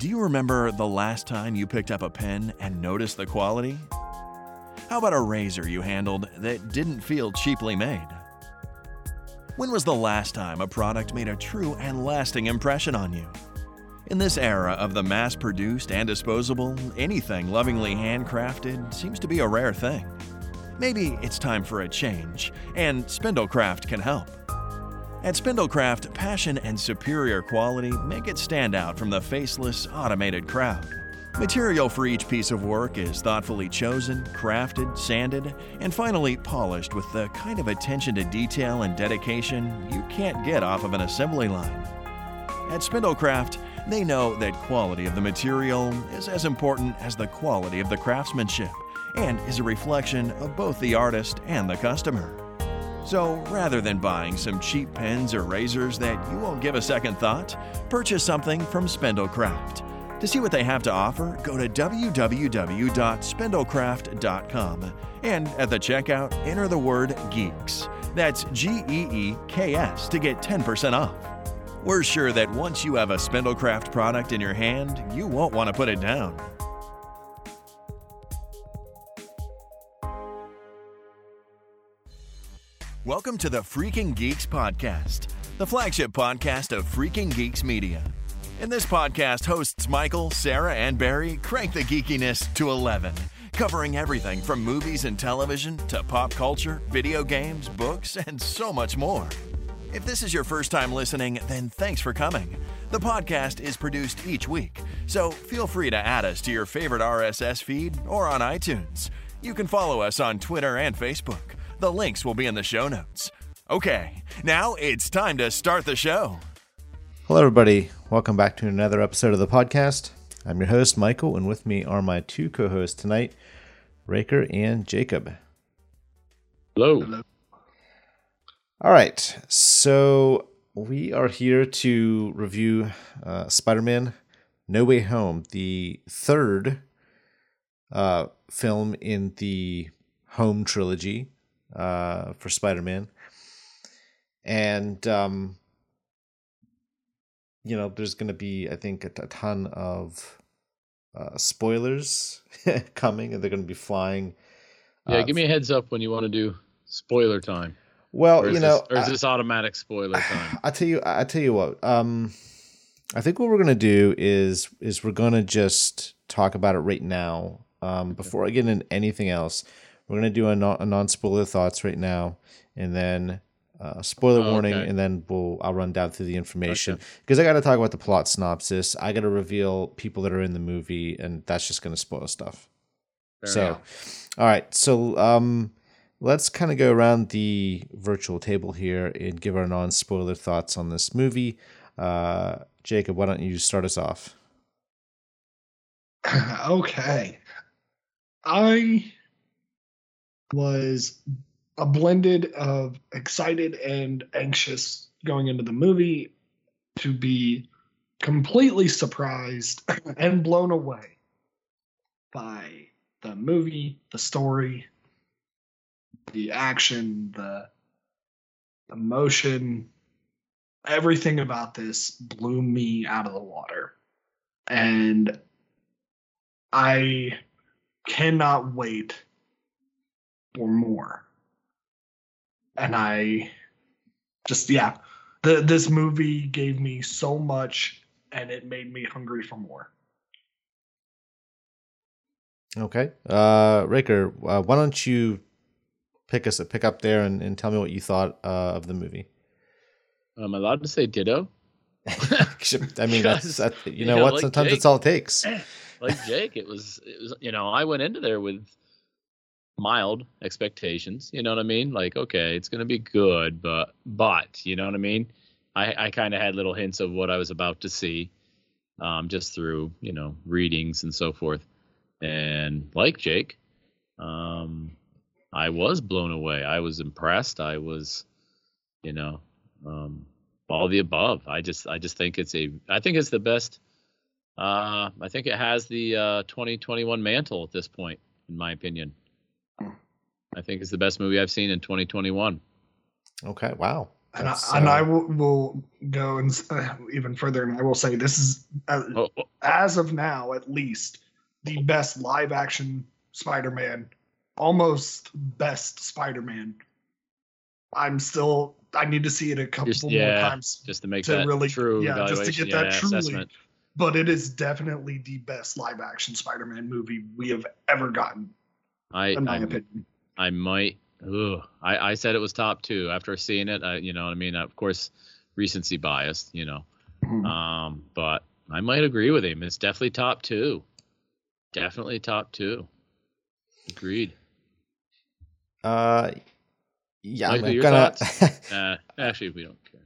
Do you remember the last time you picked up a pen and noticed the quality? How about a razor you handled that didn't feel cheaply made? When was the last time a product made a true and lasting impression on you? In this era of the mass produced and disposable, anything lovingly handcrafted seems to be a rare thing. Maybe it's time for a change, and Spindlecraft can help. At Spindlecraft, passion and superior quality make it stand out from the faceless, automated crowd. Material for each piece of work is thoughtfully chosen, crafted, sanded, and finally polished with the kind of attention to detail and dedication you can't get off of an assembly line. At Spindlecraft, they know that quality of the material is as important as the quality of the craftsmanship and is a reflection of both the artist and the customer. So rather than buying some cheap pens or razors that you won't give a second thought, purchase something from Spindlecraft. To see what they have to offer, go to www.spindlecraft.com and at the checkout, enter the word GEEKS. That's G E E K S to get 10% off. We're sure that once you have a Spindlecraft product in your hand, you won't want to put it down. Welcome to the Freaking Geeks Podcast, the flagship podcast of Freaking Geeks Media. In this podcast, hosts Michael, Sarah, and Barry crank the geekiness to 11, covering everything from movies and television to pop culture, video games, books, and so much more. If this is your first time listening, then thanks for coming. The podcast is produced each week, so feel free to add us to your favorite RSS feed or on iTunes. You can follow us on Twitter and Facebook. The links will be in the show notes. Okay, now it's time to start the show. Hello, everybody. Welcome back to another episode of the podcast. I'm your host, Michael, and with me are my two co hosts tonight, Raker and Jacob. Hello. All right, so we are here to review uh, Spider Man No Way Home, the third uh, film in the Home trilogy uh, for Spider Man. And, um, you know, there's going to be, I think, a, a ton of uh, spoilers coming, and they're going to be flying. Yeah, uh, give me a heads up when you want to do spoiler time. Well, you know, this, or is I- this automatic spoiler time? I tell you, I tell you what. Um, I think what we're gonna do is is we're gonna just talk about it right now. Um, before I get into anything else, we're gonna do a non a non spoiler thoughts right now, and then uh, spoiler Oh, warning, okay. and then we'll I'll run down through the information Gotcha. because I got to talk about the plot synopsis. I got to reveal people that are in the movie, and that's just gonna spoil stuff. Fair so, enough. all right. So, um, let's kind of go around the virtual table here and give our non spoiler thoughts on this movie. Uh, Jacob, why don't you start us off? okay. I was a blended of excited and anxious going into the movie to be completely surprised and blown away by the movie, the story, the action, the emotion, everything about this blew me out of the water. And I cannot wait for more. And I just yeah, the this movie gave me so much and it made me hungry for more. Okay. Uh, Raker, uh, why don't you pick us a pick up there and, and tell me what you thought uh, of the movie? I'm allowed to say ditto? I mean, that's, Because, that, you know yeah, what? like Sometimes Jake- it's all it takes. Like Jake, it was it was you know, I went into there with mild expectations. You know what I mean? Like, okay, it's gonna be good, but but you know what I mean? I, I kind of had little hints of what I was about to see, um, just through you know readings and so forth. And like Jake, um, I was blown away. I was impressed. I was, you know, um, all the above. I just I just think it's a I think it's the best. Uh, I think it has the uh, 2021 mantle at this point, in my opinion. I think it's the best movie I've seen in 2021. Okay. Wow. And I, That's, and uh, I will, will go and uh, even further, and I will say this is uh, Oh, oh, as of now, at least, the best live action Spider Man, almost best Spider Man. I'm still. I need to see it a couple Just- more yeah, times, Just to make To that really- true yeah, just to evaluation, get that yeah, truly- assessment. but it is definitely the best live action Spider Man movie we have ever gotten, I, in my I, opinion. I might. Ugh, I, I said it was top two after seeing it. I, you know what I mean? Of course, recency bias, You know, Mhm. um, but I might agree with him. It's definitely top two. Definitely top two. Agreed. Uh, yeah, Michael, I'm gonna. Uh, actually, we don't care.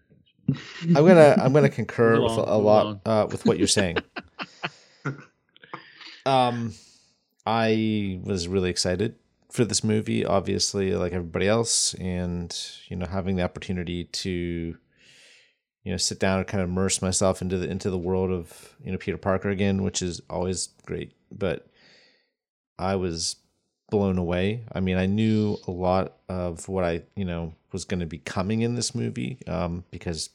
I'm gonna I'm gonna concur Move with along, a lot uh, with what you're saying. um, I was really excited for this movie, obviously, like everybody else, and you know, having the opportunity to, you know, sit down and kind of immerse myself into the into the world of you know Peter Parker again, which is always great. But I was blown away. I mean, I knew a lot of what I you know was going to be coming in this movie um, because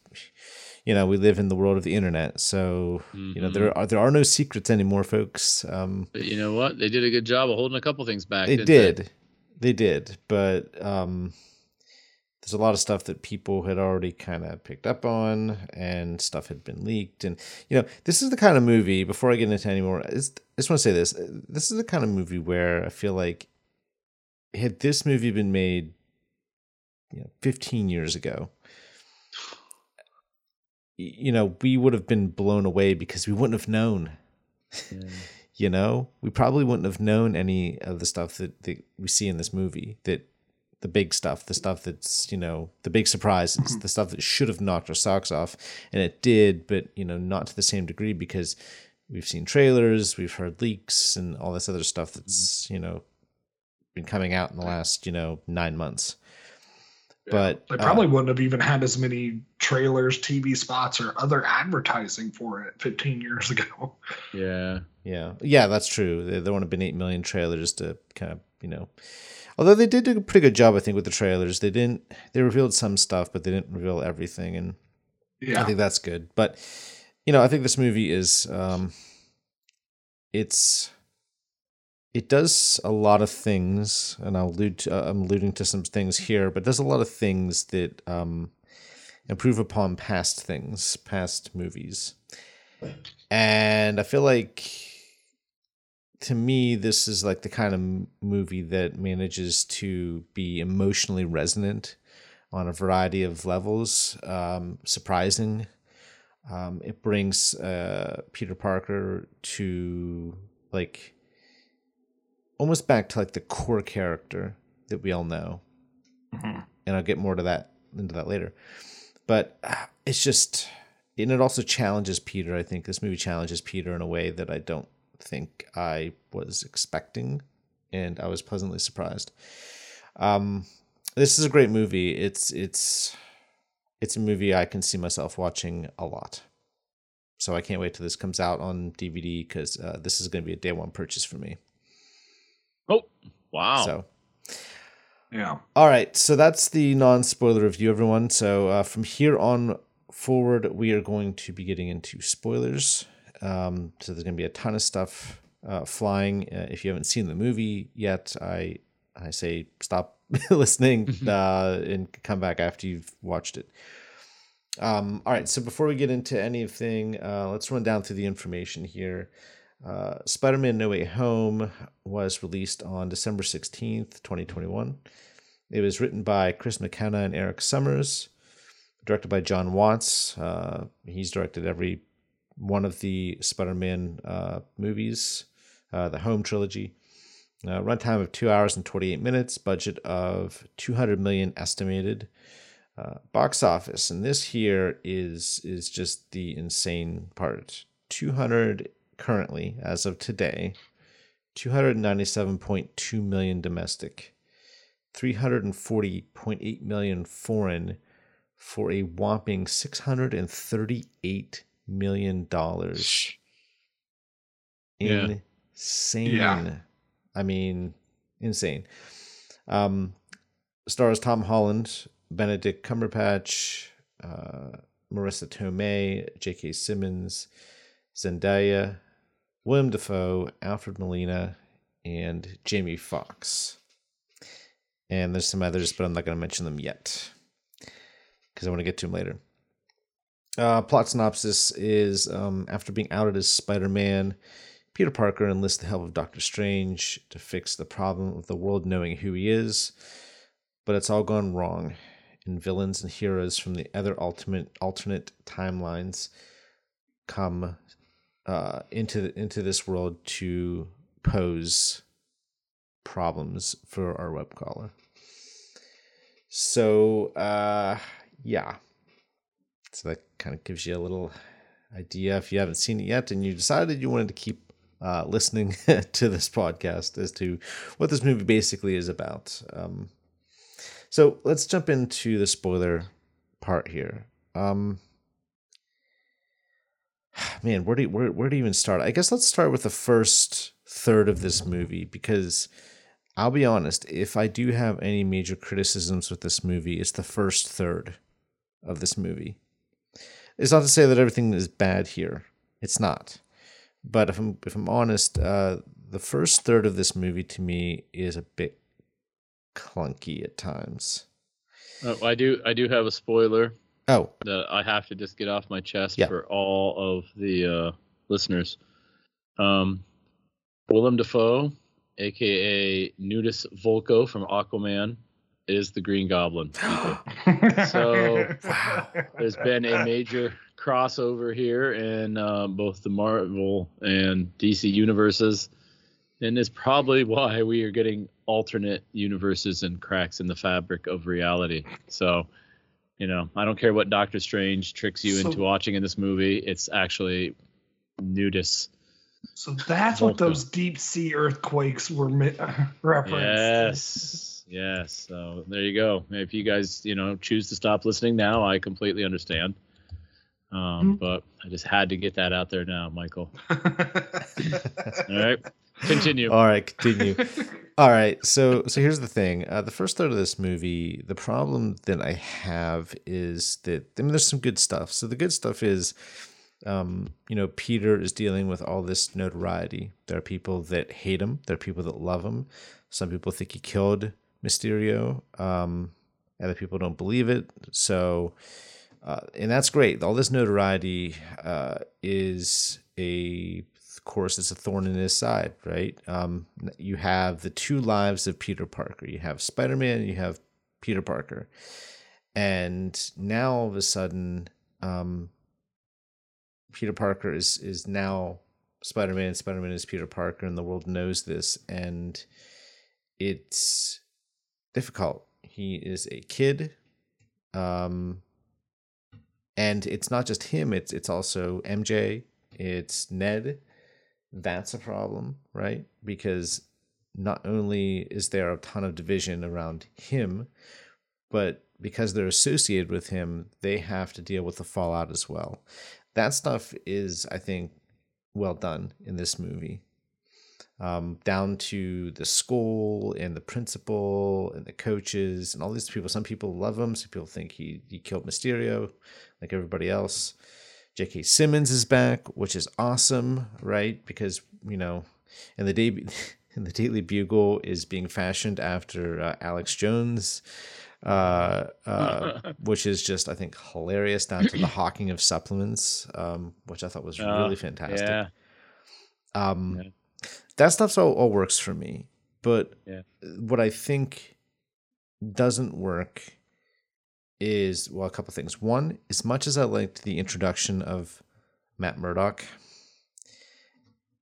you know we live in the world of the internet, so you know there are there are no secrets anymore, folks. Um, But you know what? They did a good job of holding a couple things back. they did, they did, but um, there's a lot of stuff that people had already kind of picked up on, and stuff had been leaked, and you know this is the kind of movie. Before I get into any more, is- I just want to say this: this is the kind of movie where I feel like had this movie been made, you know, 15 years ago. You know, we would have been blown away because we wouldn't have known Yeah. you know? We probably wouldn't have known any of the stuff that, that we see in this movie that the big stuff the stuff that's you know the big surprises mm-hmm. the stuff that should have knocked our socks off and it did but you know not to the same degree because we've seen trailers we've heard leaks and all this other stuff mm-hmm. that's you know been coming out in the last you know nine months but They uh, probably wouldn't have even had as many trailers, TV spots, or other advertising for it 15 years ago. Yeah. Yeah, yeah, that's true. There, there would have been eight million trailers to kind of, you know. Although they did do a pretty good job, I think, with the trailers. They didn't. They revealed some stuff, but they didn't reveal everything, and I think that's good. But you know, I think this movie is. um It's. It does a lot of things, and I'll allude. To, uh, I'm alluding to some things here, but does a lot of things that um improve upon past things, past movies. And I feel like to me this is like the kind of movie that manages to be emotionally resonant on a variety of levels, um, surprising. Um, it brings uh, Peter Parker to like almost back to like the core character that we all know Mhm. and I'll get more to that into that later. But uh, it's just, and it also challenges Peter. I think this movie challenges Peter in a way that I don't think I was expecting, and I was pleasantly surprised. Um, this is a great movie. It's it's it's a movie I can see myself watching a lot. So I can't wait till this comes out on DVD because uh, this is going to be a day one purchase for me. Oh, wow. So Yeah. All right, so that's the non-spoiler review, everyone. So uh, from here on forward, we are going to be getting into spoilers. Um, so there's going to be a ton of stuff uh, flying. Uh, if you haven't seen the movie yet, I I say stop listening uh, and come back after you've watched it. Um, all right, so before we get into anything, uh, let's run down through the information here. Uh, Spider Man No Way Home was released on December 16th, 2021. It was written by Chris McKenna and Erik Sommers, directed by John Watts. Uh, he's directed every one of the Spider Man uh, movies, uh, the Home trilogy. Uh, runtime of two hours and 28 minutes, budget of 200 million estimated. Uh, box office, and this here is is just the insane part. 200 currently, as of today, 297.2 million domestic, 340.8 million foreign, for a whopping 638 million dollars. Yeah. Insane. Yeah. I mean, insane. Um, stars Tom Holland, Benedict Cumberbatch, uh, Marisa Tomei, J.K. Simmons, Zendaya, Willem Dafoe, Alfred Molina, and Jamie Foxx. And there's some others, but I'm not going to mention them yet because I want to get to them later. Uh, plot synopsis is um, after being outed as Spider Man, Peter Parker enlists the help of Doctor Strange to fix the problem of the world knowing who he is, but it's all gone wrong, and villains and heroes from the other ultimate alternate timelines come uh, into into this world to pose problems for our web caller. So uh, yeah, so that kind of gives you a little idea if you haven't seen it yet and you decided you wanted to keep uh, listening to this podcast as to what this movie basically is about. Um, so let's jump into the spoiler part here. Um, man, where do you, where where do you even start? I guess let's start with the first third of this movie because I'll be honest, if I do have any major criticisms with this movie, it's the first third of this movie. It's not to say that everything is bad here. It's not. But if I'm if I'm honest, uh, the first third of this movie to me is a bit clunky at times. Oh, I do I do have a spoiler Oh, that I have to just get off my chest Yeah. for all of the uh, listeners. Um, Willem Dafoe, aka Nuidis Vulko from Aquaman, is the Green Goblin. So, There's been a major crossover here in uh, both the Marvel and DC universes, and it's probably why we are getting alternate universes and cracks in the fabric of reality. So, you know, I don't care what Doctor Strange tricks you So- into watching in this movie; it's actually nudist. So that's what those deep sea earthquakes were mi- referenced. Yes, yes. So there you go. If you guys, you know, choose to stop listening now, I completely understand. Um, Mhm. But I just had to get that out there now, Michael. All right, continue. all right, continue. All right, so so here's the thing. Uh, the first third of this movie, the problem that I have is that I mean, there's some good stuff. So the good stuff is, um, you know, Peter is dealing with all this notoriety. There are people that hate him. There are people that love him. Some people think he killed Mysterio. Um, other people don't believe it. So, uh, and that's great. All this notoriety uh, is a of course it's a thorn in his side, right? Um, you have the two lives of Peter Parker. You have Spider Man. You have Peter Parker, and now all of a sudden, um, Peter Parker is is now Spider Man. Spider Man is Peter Parker, and the world knows this, and it's difficult. He is a kid, um, and it's not just him. It's it's also MJ. It's Ned. That's a problem, right? Because not only is there a ton of division around him, but because they're associated with him, they have to deal with the fallout as well. That stuff is, I think, well done in this movie. Um, down to the school and the principal and the coaches and all these people. Some people love him. Some people think he, he killed Mysterio, like everybody else. J.K. Simmons is back, which is awesome, right? Because you know, and the day and the Daily Bugle is being fashioned after uh, Alex Jones, uh, uh, which is just I think hilarious. Down to the hawking of supplements, um, which I thought was Uh, really fantastic. Yeah, Um, Yeah. that stuff's all, all works for me. But Yeah. what I think doesn't work is well, a couple things. One, as much as I liked the introduction of Matt Murdock,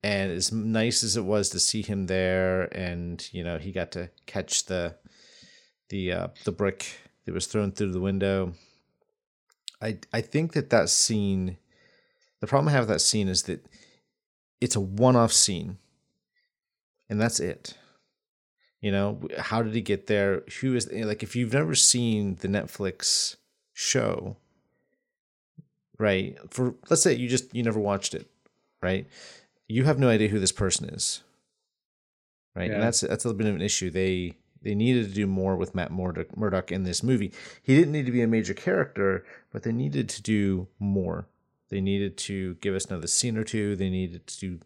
and as nice as it was to see him there, and you know he got to catch the the uh, the brick that was thrown through the window. I I think that that scene, the problem I have with that scene is that it's a one-off scene and that's it you know how did he get there? Who is like if you've never seen the netflix show right for let's say you just you never watched it right? You have no idea who this person is right? Yeah. and that's that's a little bit of an issue. They they needed to do more with matt murdock, murdock in this movie. He didn't need to be a major character but they needed to do more. They needed to give us another scene or two. They needed to do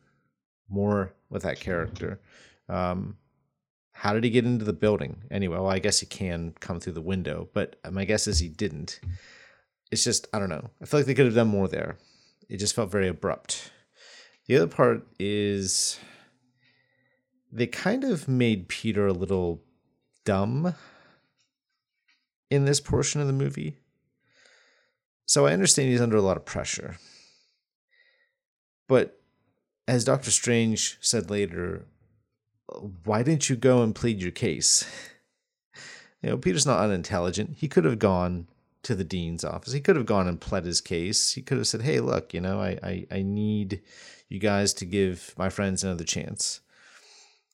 more with that character. Um, how did he get into the building anyway? Well, I guess he can come through the window, but um, my guess is he didn't. It's just I don't know. I feel like they could have done more there. It just felt very abrupt. The other part is they kind of made Peter a little dumb in this portion of the movie. So I understand he's under a lot of pressure. But as Doctor Strange said later, why didn't you go and plead your case? You know, Peter's not unintelligent. He could have gone to the dean's office. He could have gone and pled his case. He could have said, "Hey, look, you know, I I, I need you guys to give my friends another chance."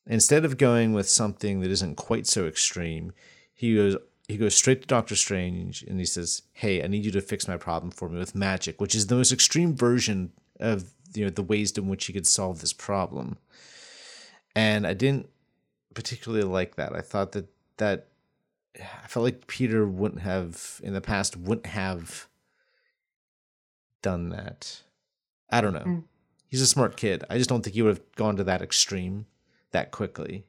Instead of going with something that isn't quite so extreme, he goes he goes straight to Doctor Strange and he says, "Hey, I need you to fix my problem for me with magic," which is the most extreme version of you know the ways in which he could solve this problem. And I didn't particularly like that. I thought that that I felt like Peter wouldn't have in the past wouldn't have done that. I don't know. Mm. He's a smart kid. I just don't think he would have gone to that extreme that quickly.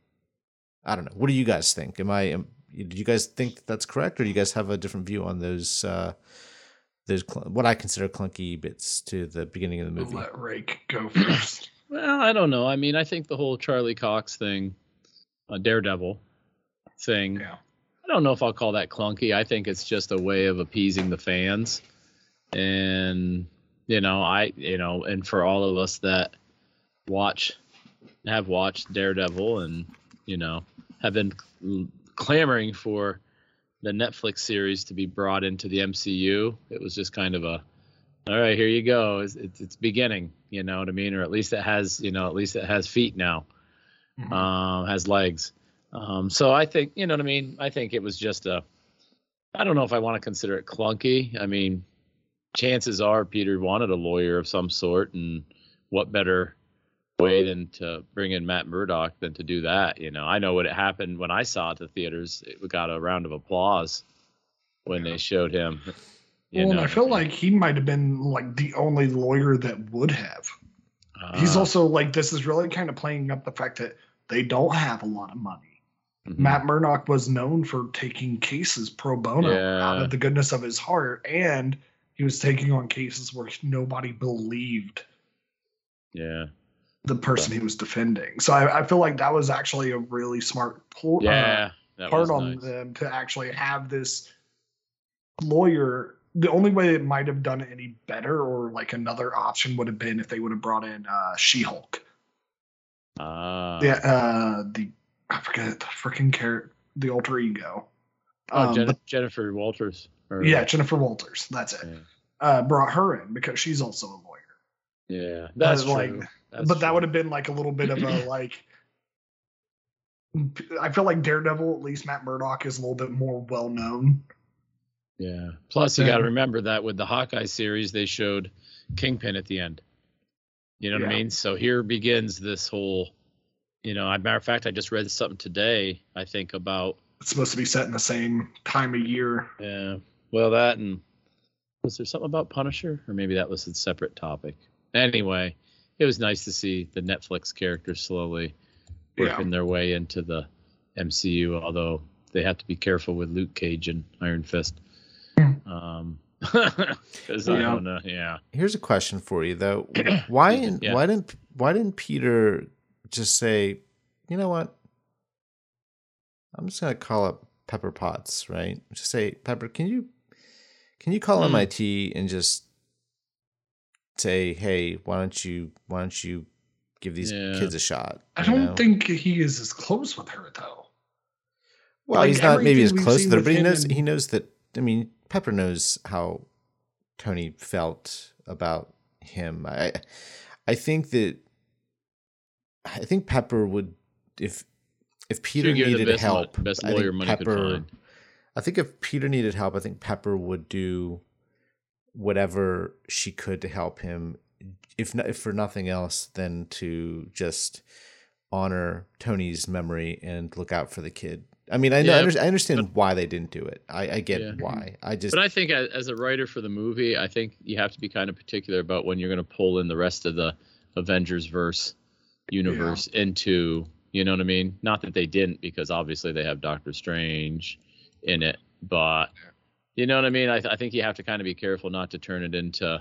I don't know. What do you guys think? Am I am, do you guys think that's correct or do you guys have a different view on those uh those cl- what I consider clunky bits to the beginning of the movie? I'll let Rake go first. Well, I don't know. I mean, I think the whole Charlie Cox thing, uh, Daredevil thing, yeah. I don't know if I'll call that clunky. I think it's just a way of appeasing the fans. And you know, I you know, and for all of us that watch have watched Daredevil and you know, have been clamoring for the Netflix series to be brought into the MCU, it was just kind of a all right, here you go. It's, it's, it's beginning, you know what I mean? Or at least it has, you know, at least it has feet now, mm-hmm. um, has legs. Um, so I think, you know what I mean? I think it was just a, I don't know if I want to consider it clunky. I mean, chances are Peter wanted a lawyer of some sort, and what better way than to bring in Matt Murdock than to do that? You know, I know what it happened when I saw it at the theaters. It got a round of applause when yeah. they showed him. Well, and I feel like he might have been like the only lawyer that would have. Uh, He's ah. also like this is really kind of playing up the fact that they don't have a lot of money. Mm-hmm. Matt Murdock was known for taking cases pro bono yeah. out of the goodness of his heart, and he was taking on cases where nobody believed. Yeah. The person he was defending. So I, I feel like that was actually a really smart uh, yeah, part on nice. them to actually have this lawyer. The only way it might have done any better or like another option would have been if they would have brought in uh, She Hulk. Uh, yeah, uh, the I forget the freaking character, the alter ego. Oh, um, Jen- Jennifer Walters. Or, yeah, Jennifer Walters. That's it. Yeah. Uh, brought her in because she's also a lawyer. Yeah, that's true. Like, that's but true. that would have been like a little bit of a like. I feel like Daredevil, at least Matt Murdock, is a little bit more well known. Yeah. Plus, you got to remember that with the Hawkeye series, they showed Kingpin at the end. You know what yeah. I mean? So here begins this whole you know, as a matter of fact, I just read something today. I think about it's supposed to be set in the same time of year. Yeah. Well, that and was there something about Punisher, or maybe that was a separate topic. Anyway, it was nice to see the Netflix characters slowly working yeah. their way into the MCU. Although they have to be careful with Luke Cage and Iron Fist. Um, because I don't know. Yeah. Here's a question for you though. Why? yeah. Why didn't Why didn't Peter just say, you know what? I'm just gonna call up Pepper Potts, right? Just say, Pepper, can you can you call mm. MIT and just say, hey, why don't you why don't you give these yeah. kids a shot? I don't know? think he is as close with her though. Well, like he's not maybe as close to her, but he knows and... he knows that I mean, Pepper knows how Tony felt about him. I I think that I think Pepper would if if Peter needed best, help, best lawyer money Pepper, could find. I think if Peter needed help, I think Pepper would do whatever she could to help him. If not, if for nothing else, than to just honor Tony's memory and look out for the kid. I mean, I, yeah, I understand but, why they didn't do it. I, I get yeah. why. I just. But I think as a writer for the movie, I think you have to be kind of particular about when you're going to pull in the rest of the Avengers verse universe into you know what I mean? Not that they didn't, because obviously they have Doctor Strange in it, but you know what I mean. I, th- I think you have to kind of be careful not to turn it into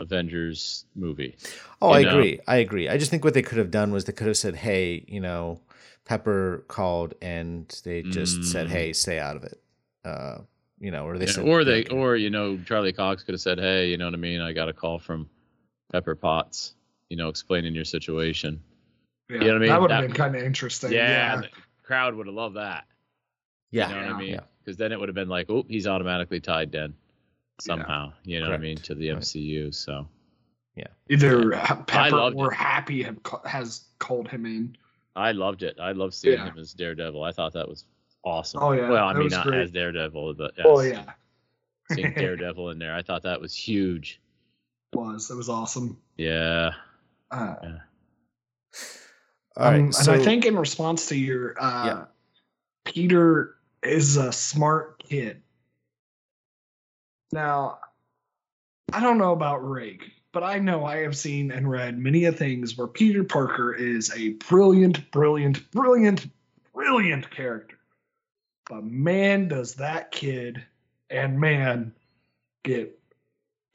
Avengers movie. Oh, I know? agree. I agree. I just think what they could have done was they could have said, "Hey, you know, Pepper called and they just said, Mm. "Hey, stay out of it." Uh, you know, or they Yeah, said, or they, "Okay." or you know, Charlie Cox could have said, "Hey, you know what I mean? I got a call from Pepper Potts, you know, explaining your situation." Yeah, know what I mean? That would have been kind of interesting. yeah, Yeah. the crowd would have loved that. yeah, You know what I mean? yeah. Because then it would have been like, oh, he's automatically tied then somehow. You know what I mean? To the Right. MCU. So yeah, Either Pepper loved or it. Happy have, has called him in. I loved it. I loved seeing Yeah. him as Daredevil. I thought that was awesome. Oh, yeah, Well, I that mean, not great. as Daredevil, but Oh as yeah, seeing Daredevil in there, I thought that was huge. it was. It was awesome. Yeah. Uh, All right, um, so and I think in response to your, uh, Yeah. Peter is a smart kid. Now, I don't know about Rake, but I know I have seen and read many a things where Peter Parker is a brilliant, brilliant, brilliant, brilliant character. But man, does that kid and man get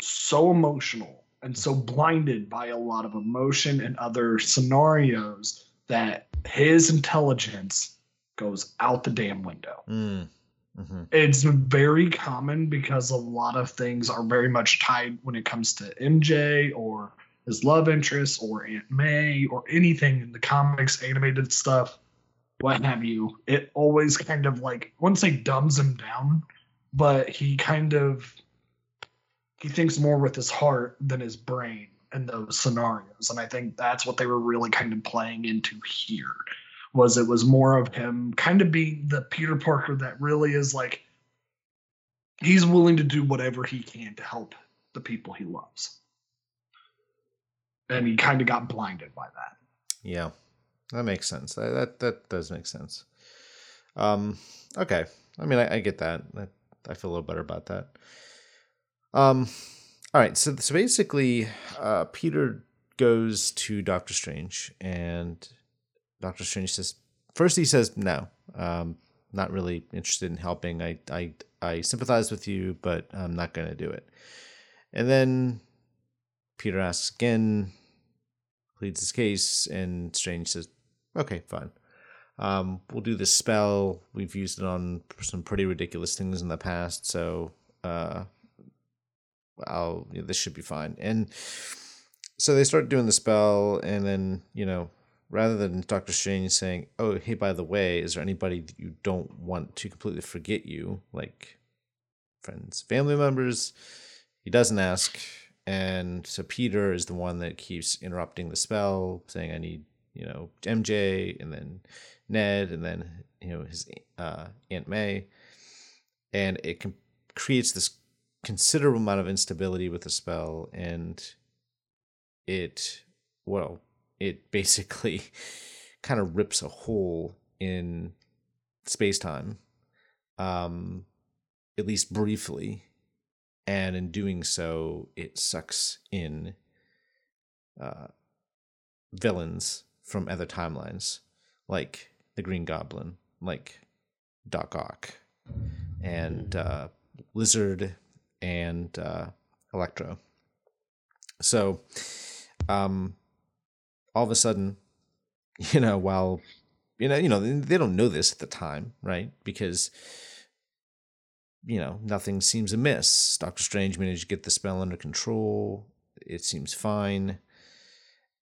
so emotional and so blinded by a lot of emotion and other scenarios that his intelligence goes out the damn window. Mm, mhm. It's very common because a lot of things are very much tied when it comes to MJ or his love interest or Aunt May or anything in the comics, animated stuff, what have you. It always kind of like, I wouldn't say dumbs him down, but he kind of he thinks more with his heart than his brain in those scenarios. And I think that's what they were really kind of playing into here was it was more of him kind of being the Peter Parker that really is like he's willing to do whatever he can to help the people he loves. And he kind of got blinded by that. yeah, that makes sense. That, that that does make sense. Um, okay. I mean, I, I get that. I, I feel a little better about that. Um, all right. So so basically, uh, Peter goes to Doctor Strange, and Doctor Strange says first he says no, um, not really interested in helping. I I I sympathize with you, but I'm not going to do it. And then Peter asks again, pleads his case, and Strange says, "Okay, fine. Um, we'll do this spell. We've used it on some pretty ridiculous things in the past, so uh, I'll you know, this should be fine." And so they start doing the spell, and then you know, rather than Doctor Strange saying, "Oh, hey, by the way, is there anybody that you don't want to completely forget you, like friends, family members?" He doesn't ask, and so Peter is the one that keeps interrupting the spell, saying, "I need." You know, MJ, and then Ned, and then you know his uh, Aunt May, and it com- creates this considerable amount of instability with the spell, and it well, it basically kind of rips a hole in space time, um, at least briefly, and in doing so, it sucks in uh, villains from other timelines, like the Green Goblin, like Doc Ock, and uh, Lizard, and uh, Electro. So, um, all of a sudden, you know, while you know, you know, they don't know this at the time, right? Because you know, nothing seems amiss. Doctor Strange managed to get the spell under control. It seems fine.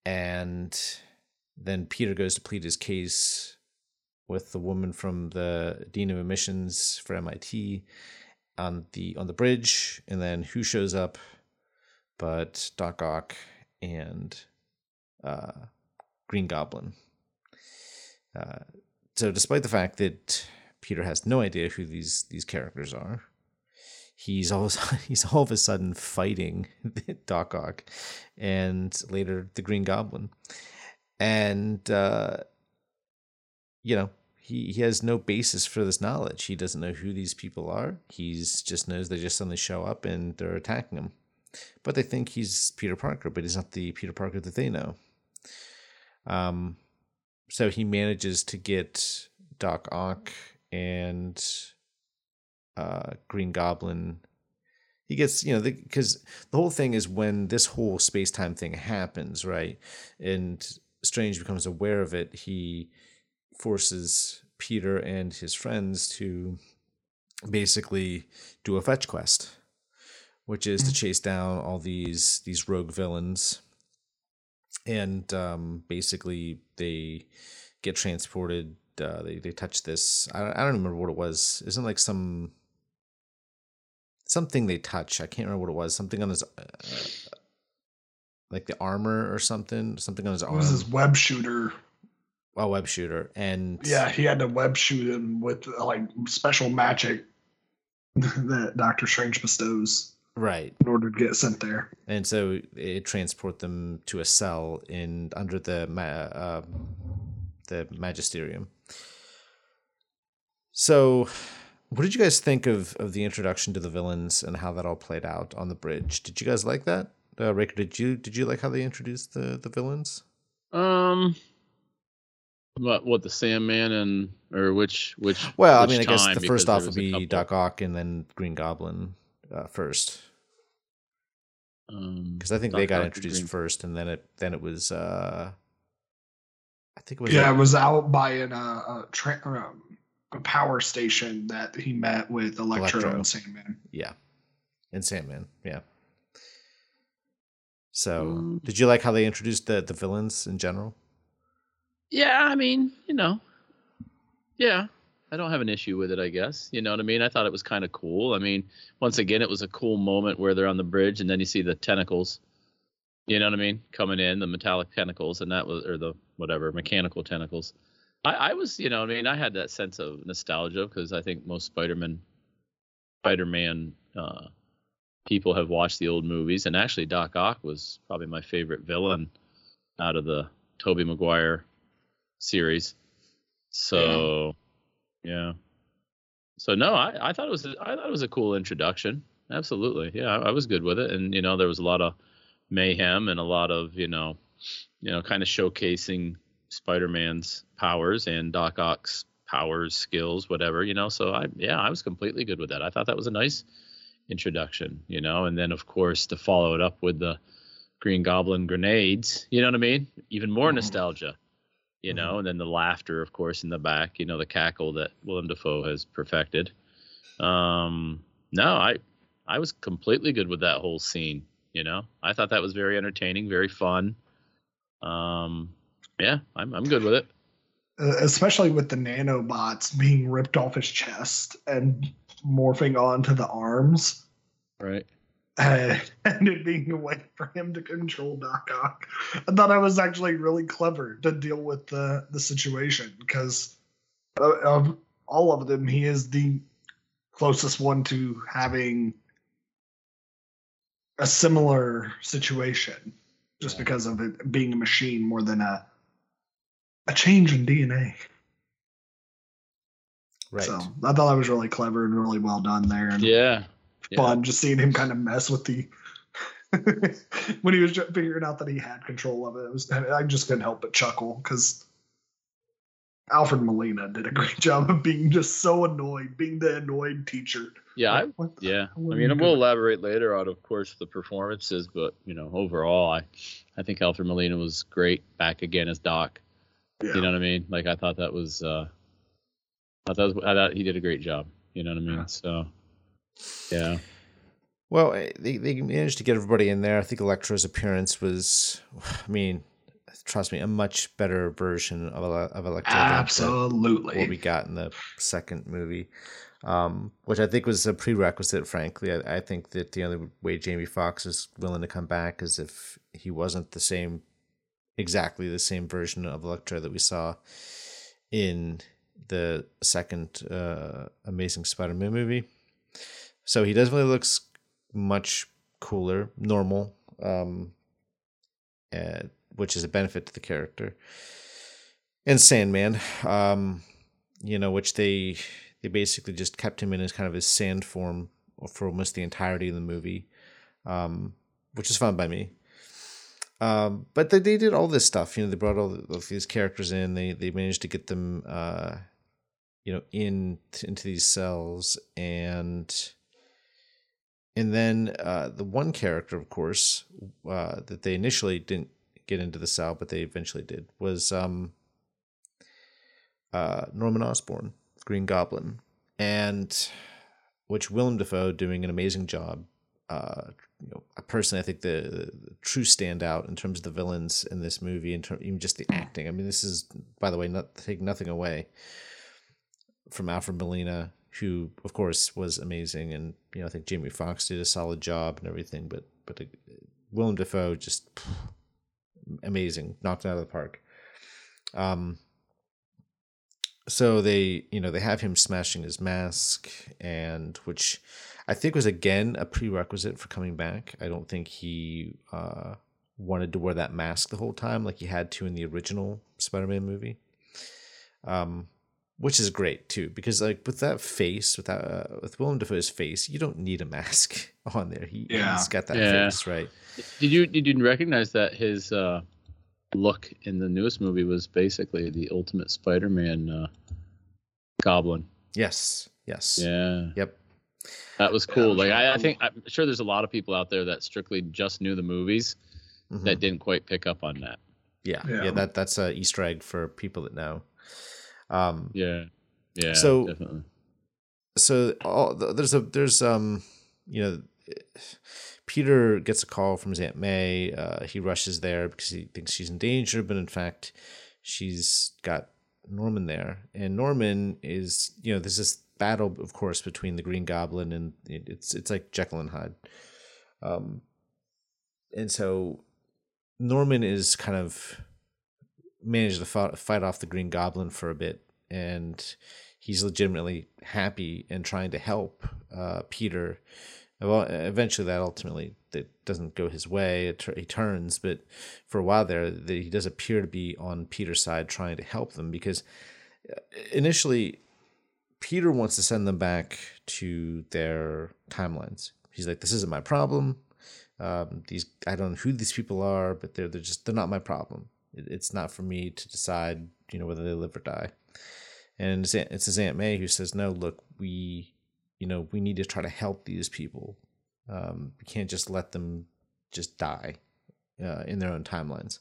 And then Peter goes to plead his case with the woman from the dean of admissions for MIT on the on the bridge, and then who shows up but Doc Ock and uh, Green Goblin. Uh, so, despite the fact that Peter has no idea who these these characters are, he's all he's all of a sudden fighting Doc Ock and later the Green Goblin, and uh, you know he he has no basis for this knowledge. He doesn't know who these people are. He's just knows they just suddenly show up and they're attacking him, but they think he's Peter Parker, but he's not the Peter Parker that they know. Um, so he manages to get Doc Ock and uh, Green Goblin. He gets, you know, because the, the whole thing is when this whole space time thing happens, right? And Strange becomes aware of it, he forces Peter and his friends to basically do a fetch quest, which is to chase down all these these rogue villains, and um, basically they get transported. Uh, they they touch this. I don't, I don't remember what it was. Isn't like some something they touch. I can't remember what it was. Something on his. Uh, like the armor or something, something on his It was his web shooter. a web shooter, and Yeah, he had to web shoot him with like special magic that Doctor Strange bestows right, in order to get sent there. and so it transport them to a cell in under the ma- uh, the magisterium. So, what did you guys think of of the introduction to the villains and how that all played out on the bridge? Did you guys like that? Uh, Raker, did you did you like how they introduced the the villains? Um, what what the Sandman and or which which? Well, which I mean, I guess the first off would be couple. Doc Ock and then Green Goblin uh, first, Um, because I think Doc they got Ock and introduced Green- first, and then it then it was uh, I think it was Yeah, it was out by an, uh, a, tra- um, a power station that he met with Electro, Electro. and Sandman. Yeah. And Sandman, yeah. So, Um, did you like how they introduced the the villains in general? Yeah, I mean, you know, yeah, I don't have an issue with it. I guess you know what I mean. I thought it was kind of cool. I mean, once again, it was a cool moment where they're on the bridge and then you see the tentacles. You know what I mean? Coming in the metallic tentacles, and that was or the whatever mechanical tentacles. I, I was, you know, I mean, I had that sense of nostalgia because I think most Spider-Man, Spider-Man uh, people have watched the old movies, and actually Doc Ock was probably my favorite villain out of the Tobey Maguire series. So, yeah. So no, I, I thought it was I thought it was a cool introduction. Absolutely, yeah, I, I was good with it, and you know there was a lot of mayhem and a lot of you know, you know, kind of showcasing Spider-Man's powers and Doc Ock's powers, skills, whatever, you know. So I yeah, I was completely good with that. I thought that was a nice introduction, you know, and then of course to follow it up with the Green Goblin grenades, you know what I mean? Even more Mhm. nostalgia, you know, and then the laughter, of course, in the back, you know, the cackle that Willem Dafoe has perfected. Um, no, I, I was completely good with that whole scene. You know, I thought that was very entertaining, very fun. Um, yeah, I'm, I'm good with it. Uh, especially with the nanobots being ripped off his chest and morphing onto the arms. Right. Uh, and it being a way for him to control Doc Ock. I thought I was actually really clever to deal with the the situation because of, of all of them, he is the closest one to having a similar situation, just because of it being a machine more than a a change in DNA. Right. So I thought that was really clever and really well done there. And Yeah. Yeah. fun just seeing him kind of mess with the when he was figuring out that he had control of it. It was I just couldn't help but chuckle because Alfred Molina did a great job of being just so annoyed, being the annoyed teacher. Yeah. Like, the yeah. I mean, we'll elaborate later on, of course, the performances, but you know, overall, I, I think Alfred Molina was great back again as Doc. Yeah. You know what I mean? Like I thought that was, uh, I thought, I thought he did a great job. You know what I mean? Yeah. So, yeah. Well, eh, they, they managed to get everybody in there. I think Electro's appearance was, I mean, trust me, a much better version of of Electro than- than Absolutely. what we got in the second movie, um, which I think was a prerequisite. Frankly, I, I think that the only way Jamie Foxx is willing to come back is if he wasn't the same, exactly the same version of Electro that we saw in the second uh, Amazing Spider-Man movie. So he definitely looks much cooler, normal, um, uh, which is a benefit to the character. And Sandman, um, you know, which they they basically just kept him in his kind of his sand form for almost the entirety of the movie, um, which is fun by me. Um, but they, they did all this stuff. You know, they brought all, the, all these characters in. They they managed to get them, uh, you know, in into these cells, and and then uh, the one character, of course, uh, that they initially didn't get into the cell, but they eventually did, was um, uh, Norman Osborn, Green Goblin, and which Willem Dafoe doing an amazing job. Uh, you know, personally, I think the, the, true standout in terms of the villains in this movie, in terms even just the acting. I mean, this is, by the way, not take nothing away from Alfred Molina, who of course was amazing, and you know, I think Jamie Foxx did a solid job and everything. But but uh, Willem Dafoe just amazing, knocked it out of the park. Um, so they you know they have him smashing his mask and which i think was again a prerequisite for coming back i don't think he uh, wanted to wear that mask the whole time like he had to in the original spider-man movie um, which is great too because like with that face with that uh, with willem dafoe's face you don't need a mask on there he, yeah. he's got that yeah. face right did you did you recognize that his uh look in the newest movie was basically the ultimate Spider-Man uh, goblin. Yes. Yes. Yeah. Yep. That was cool. Like I, I, think I'm sure there's a lot of people out there that strictly just knew the movies mm-hmm. that didn't quite pick up on that. Yeah. yeah. Yeah. That that's a Easter egg for people that know. Um, yeah. Yeah. So definitely. So all, there's a there's um you know Peter gets a call from his Aunt May. Uh, he rushes there because he thinks she's in danger, but in fact, she's got Norman there. And Norman is, you know, there's this battle, of course, between the Green Goblin and it's it's like Jekyll and Hyde. Um, and so Norman is kind of managed to fight, off the Green Goblin for a bit, and he's legitimately happy and trying to help uh, Peter well, eventually that ultimately that doesn't go his way. He turns, but for a while there, the, he does appear to be on Peter's side, trying to help them because uh, initially Peter wants to send them back to their timelines. He's like, "This isn't my problem. Um, these I don't know who these people are, but they're they're just they're not my problem. It, it's not for me to decide, you know, whether they live or die." And it's, it's his Aunt May who says, "No, look, we." you know, we need to try to help these people. Um, we can't just let them just die uh, in their own timelines.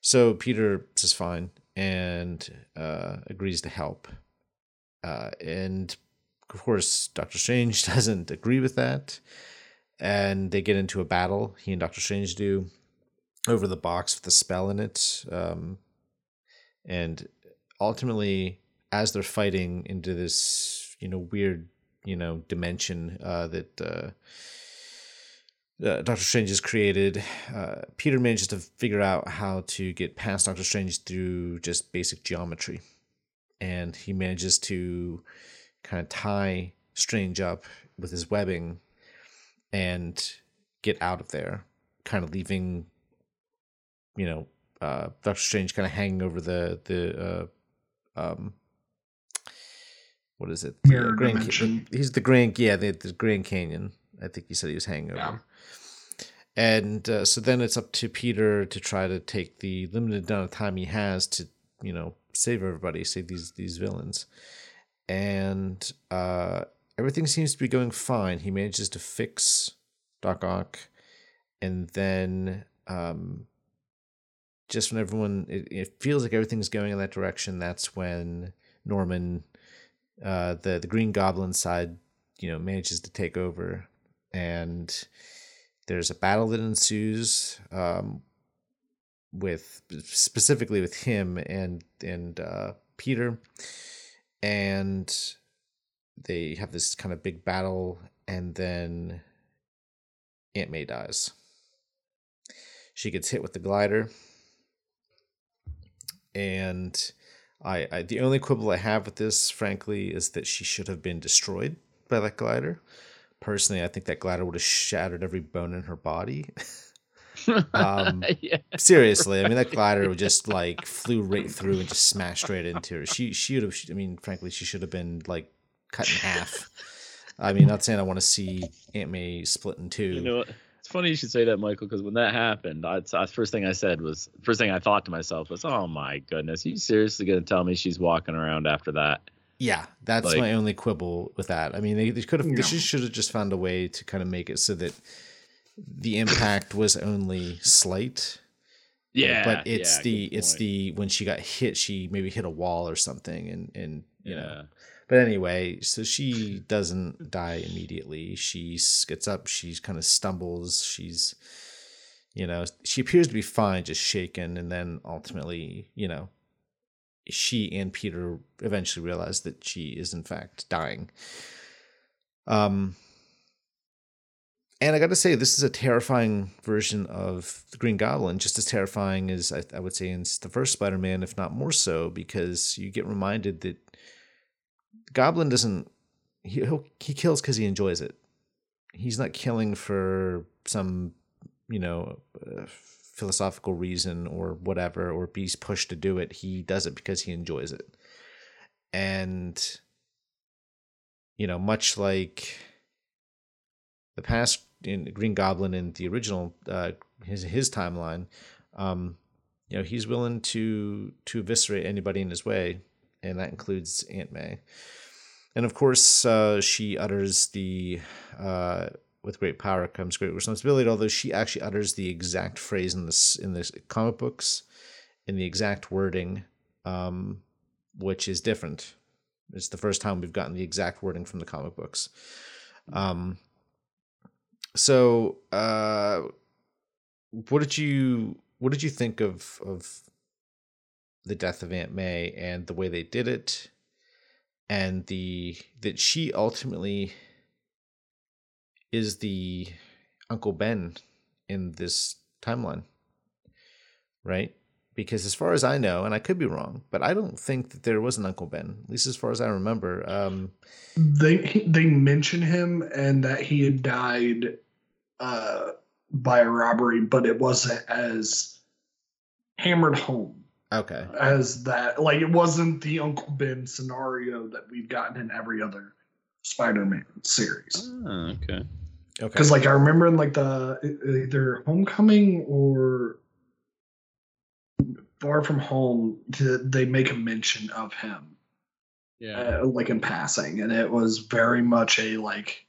So Peter says fine and uh, agrees to help. Uh, and of course, Doctor Strange doesn't agree with that. And they get into a battle, he and Doctor Strange do, over the box with the spell in it. Um, and ultimately, as they're fighting into this, you know, weird you know dimension uh, that uh, uh, Doctor Strange has created. Uh, Peter manages to figure out how to get past Doctor Strange through just basic geometry, and he manages to kind of tie Strange up with his webbing and get out of there, kind of leaving, you know, uh, Doctor Strange kind of hanging over the the uh, um, what is it? Mirror Grand dimension. Ca- he's the Grand, yeah, the, the, Grand Canyon. I think he said he was hanging over. Yeah. And uh, so then it's up to Peter to try to take the limited amount of time he has to, you know, save everybody, save these these villains. And uh, everything seems to be going fine. He manages to fix Doc Ock, and then um, just when everyone it, it feels like everything's going in that direction, that's when Norman uh, the the Green Goblin side, you know, manages to take over, and there's a battle that ensues um, with specifically with him and and uh, Peter, and they have this kind of big battle, and then Aunt May dies. She gets hit with the glider, and I, I the only quibble I have with this, frankly, is that she should have been destroyed by that glider. Personally, I think that glider would have shattered every bone in her body. um, yeah, seriously, right. I mean that glider would just like flew right through and just smashed right into her. She she would have. I mean, frankly, she should have been like cut in half. I mean, not saying I want to see Aunt May split in two. You know, funny you should say that, Michael, because when that happened, I, the first thing I said was, first thing I thought to myself was, "Oh my goodness, are you seriously going to tell me she's walking around after that?" Yeah, that's Like- my only quibble with that. I mean, they, they could have, they should have just found a way to kind of make it so that the impact was only slight. Yeah, but it's yeah, the it's the when she got hit, she maybe hit a wall or something, and and you know. But anyway, so she doesn't die immediately. She gets up. She's kind of stumbles. She's, you know, she appears to be fine, just shaken, and then ultimately, you know, she and Peter eventually realize that she is in fact dying. Um, and I got to say, this is a terrifying version of the Green Goblin, just as terrifying as I, I would say in the first Spider-Man, if not more so, because you get reminded that Goblin doesn't he he kills because he enjoys it. He's not killing for some you know uh, philosophical reason or whatever, or he's pushed to do it. He does it because he enjoys it, and you know, much like the past in Green Goblin in the original uh, his his timeline, um, you know, he's willing to to eviscerate anybody in his way, and that includes Aunt May. And of course, uh, she utters the uh, "with great power comes great responsibility." Although she actually utters the exact phrase in this in this comic books, in the exact wording, um, which is different. It's the first time we've gotten the exact wording from the comic books. Um, so, uh, what did you what did you think of of the death of Aunt May and the way they did it, and the that she ultimately is the Uncle Ben in this timeline, right? Because as far as I know, and I could be wrong, but I don't think that there was an Uncle Ben, at least as far as I remember. Um, They they mention him and that he had died uh, by a robbery, but it wasn't as hammered home okay, as that. Like it wasn't the Uncle Ben scenario that we've gotten in every other Spider-Man series. Oh, okay. okay, Because like I remember in like the either Homecoming or Far From Home, they make a mention of him. Yeah. uh, like in passing, and it was very much a like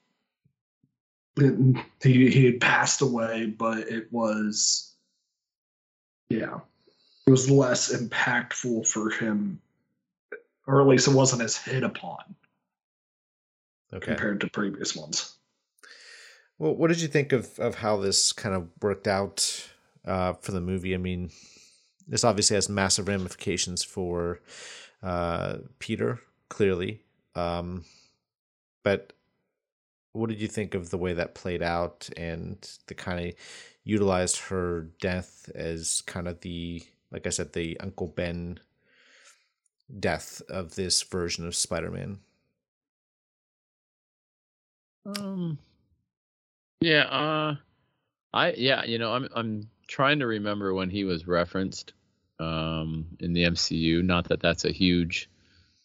he he had passed away, but it was yeah, it was less impactful for him, or at least it wasn't as hit upon okay. compared to previous ones. Well, what did you think of of how this kind of worked out uh, for the movie? I mean, this obviously has massive ramifications for uh, Peter, clearly. Um, but what did you think of the way that played out and the kind of utilized her death as kind of the, like I said, the Uncle Ben death of this version of Spider-Man? Um. Yeah. Uh. I yeah. You know, I'm I'm trying to remember when he was referenced, um, in the MCU. Not that that's a huge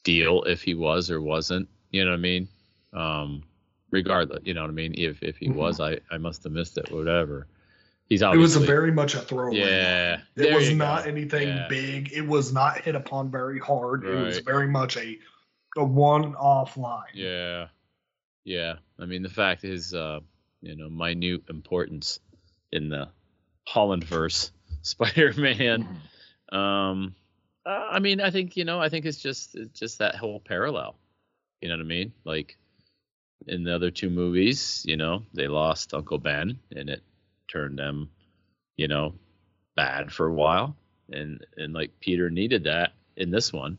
deal if he was or wasn't. You know what I mean? Um. Regardless, you know what I mean. If if he Mhm. was, I I must have missed it. Whatever. He's It was a very much a throwaway. Yeah, line. there it was not go. anything Yeah. big. It was not hit upon very hard. It was very much a a one-off line. Yeah. Yeah. I mean the fact is uh you know, minute importance in the Holland verse Spider Man. Um uh, I mean I think, you know, I think it's just it's just that whole parallel. You know what I mean? Like in the other two movies, you know, they lost Uncle Ben and it turned them, you know, bad for a while. And and like Peter needed that in this one.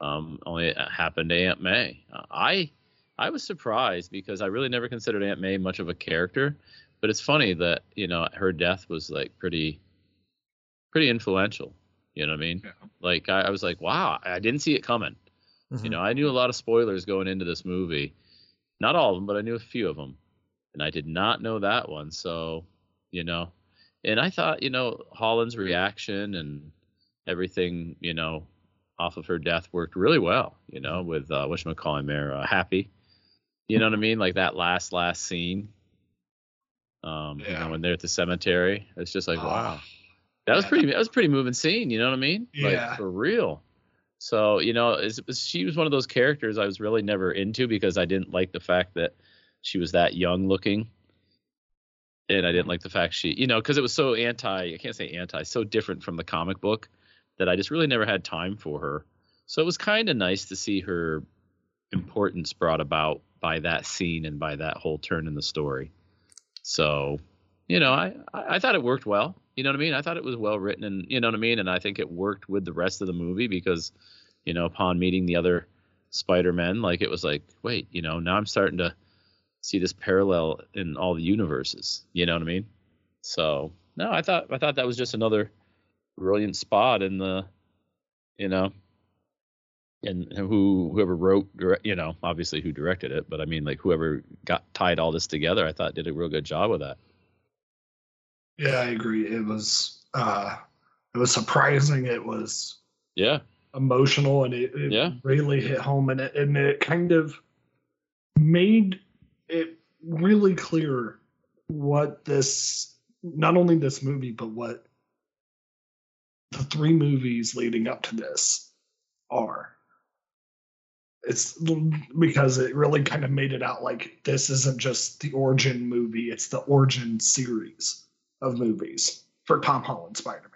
Um, only it happened to Aunt May. Uh, I I was surprised because I really never considered Aunt May much of a character, but it's funny that you know her death was like pretty pretty influential. You know what I mean? Yeah. Like I, I was like, wow, I didn't see it coming. Mm-hmm. You know, I knew a lot of spoilers going into this movie. Not all of them, but I knew a few of them. And I did not know that one. So, you know, and I thought, you know, Holland's reaction and everything, you know, off of her death worked really well, you know, with uh whatchamacallit there, uh, happy. You know what I mean? Like that last last scene. Um, you Yeah. know, when they're at the cemetery, it's just like, Ah, wow, that was pretty. That was a pretty moving scene. You know what I mean? Yeah. Like for real. So you know, it's, it's- she was one of those characters I was really never into because I didn't like the fact that she was that young looking, and I didn't like the fact she, you know, because it was so anti. I can't say anti, so different from the comic book that I just really never had time for her. So it was kind of nice to see her importance brought about by that scene and by that whole turn in the story. So, you know, I I thought it worked well. You know what I mean? I thought it was well written, and you know what I mean. And I think it worked with the rest of the movie because, you know, upon meeting the other Spider Men, like it was like, wait, you know, now I'm starting to see this parallel in all the universes. You know what I mean? So no, I thought I thought that was just another brilliant spot in the, you know, and who whoever wrote, you know, obviously who directed it, but I mean like whoever got tied all this together, I thought did a real good job with that. Yeah, I agree. It was uh it was surprising. It was Yeah, emotional and it, it Yeah. really hit home and it and it kind of made it really clear what this not only this movie but what the three movies leading up to this are. It's because it really kind of made it out like this isn't just the origin movie it's the origin series of movies for tom holland spider-man.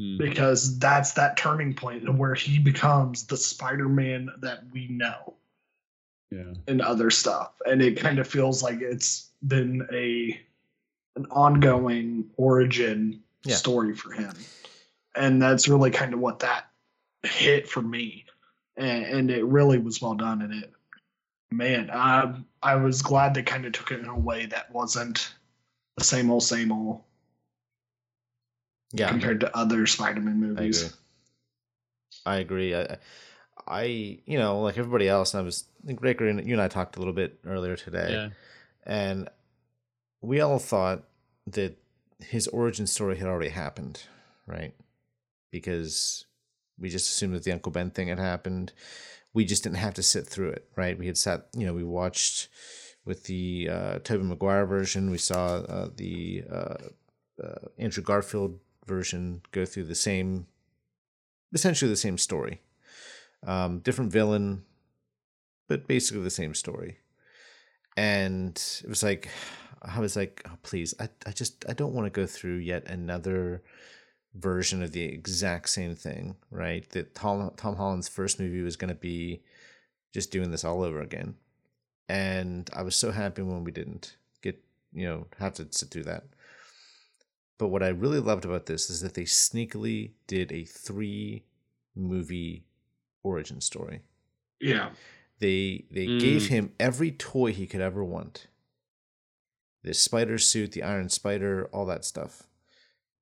Mm. because that's that turning point where he becomes the Spider-Man that we know yeah, and other stuff, and it kind of feels like it's been a an ongoing origin Yeah. story for him, and that's really kind of what that hit for me, and, and it really was well done. And it, man, I I was glad they kind of took it in a way that wasn't the same old same old Yeah, compared to other Spider-Man I movies. agree. I agree. I, I, you know, like everybody else, and I was, I think Raker, and you and I talked a little bit earlier today, yeah, and we all thought that his origin story had already happened, right? Because we just assumed that the Uncle Ben thing had happened. We just didn't have to sit through it, right? We had sat, you know, we watched with the uh, Tobey Maguire version. We saw uh, the uh, uh, Andrew Garfield version go through the same, essentially the same story. Um, different villain, but basically the same story. And it was like, I was like, oh, please, I, I just, I don't want to go through yet another version of the exact same thing, right? That Tom, Tom Holland's first movie was going to be just doing this all over again. And I was so happy when we didn't get, you know, have to sit through that. But what I really loved about this is that they sneakily did a three movie origin story. Yeah. They they Mm. gave him every toy he could ever want. The spider suit, the iron spider, all that stuff.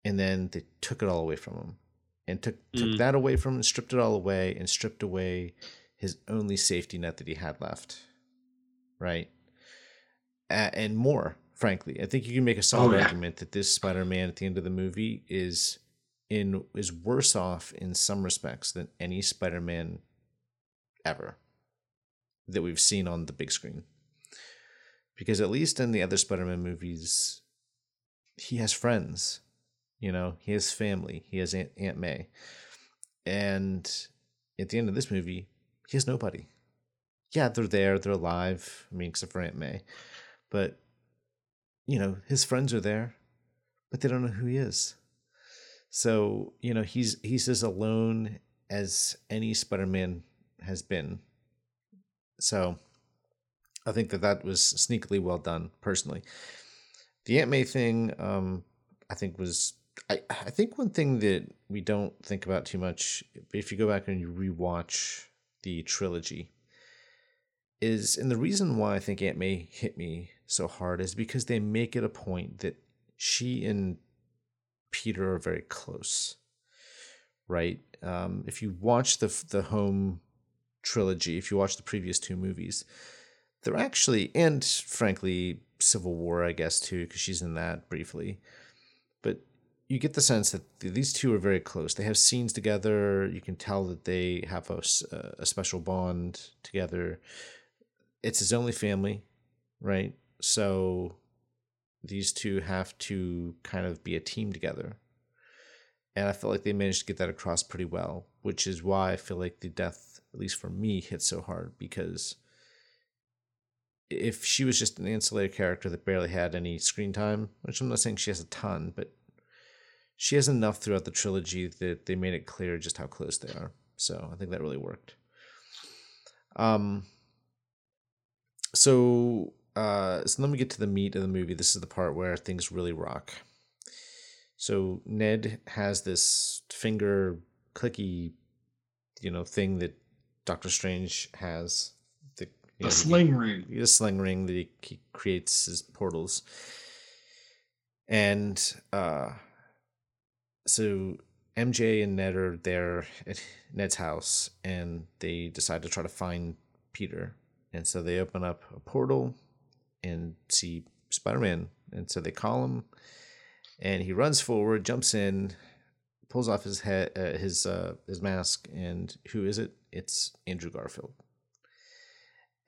And then they took it all away from him. And took took Mm. that away from him, stripped it all away, and stripped away his only safety net that he had left. Right? A- and more, frankly. I think you can make a solid Oh, yeah. argument that this Spider-Man at the end of the movie is in is worse off in some respects than any Spider-Man ever that we've seen on the big screen. Because at least in the other Spider-Man movies, he has friends. You know, he has family. He has Aunt, Aunt May. And at the end of this movie, he has nobody. Yeah, they're there, they're alive. I mean, except for Aunt May. But, you know, his friends are there, but they don't know who he is. So, you know, he's he's as alone as any Spider-Man has been. So, I think that that was sneakily well done, personally. The Aunt May thing, um, I think was I, I think one thing that we don't think about too much, if you go back and you rewatch the trilogy, is and the reason why I think Aunt May hit me so hard is because they make it a point that she and Peter are very close, right? Um, if you watch the the home trilogy, if you watch the previous two movies, they're actually, and frankly, Civil War, I guess too, because she's in that briefly. But you get the sense that these two are very close. They have scenes together. You can tell that they have a, a special bond together. It's his only family, right? So these two have to kind of be a team together. And I feel like they managed to get that across pretty well, which is why I feel like the death, at least for me, hit so hard because if she was just an ancillary character that barely had any screen time, which I'm not saying she has a ton, but she has enough throughout the trilogy that they made it clear just how close they are. So I think that really worked. Um. So, uh, so let me get to the meat of the movie. This is the part where things really rock. So Ned has this finger clicky, you know, thing that Doctor Strange has. The, The know, sling he, ring. The sling ring that he, he creates his portals. And uh, so MJ and Ned are there at Ned's house, and they decide to try to find Peter. And so they open up a portal and see Spider Man. And so they call him, and he runs forward, jumps in, pulls off his head, uh, his uh, his mask, and who is it? It's Andrew Garfield.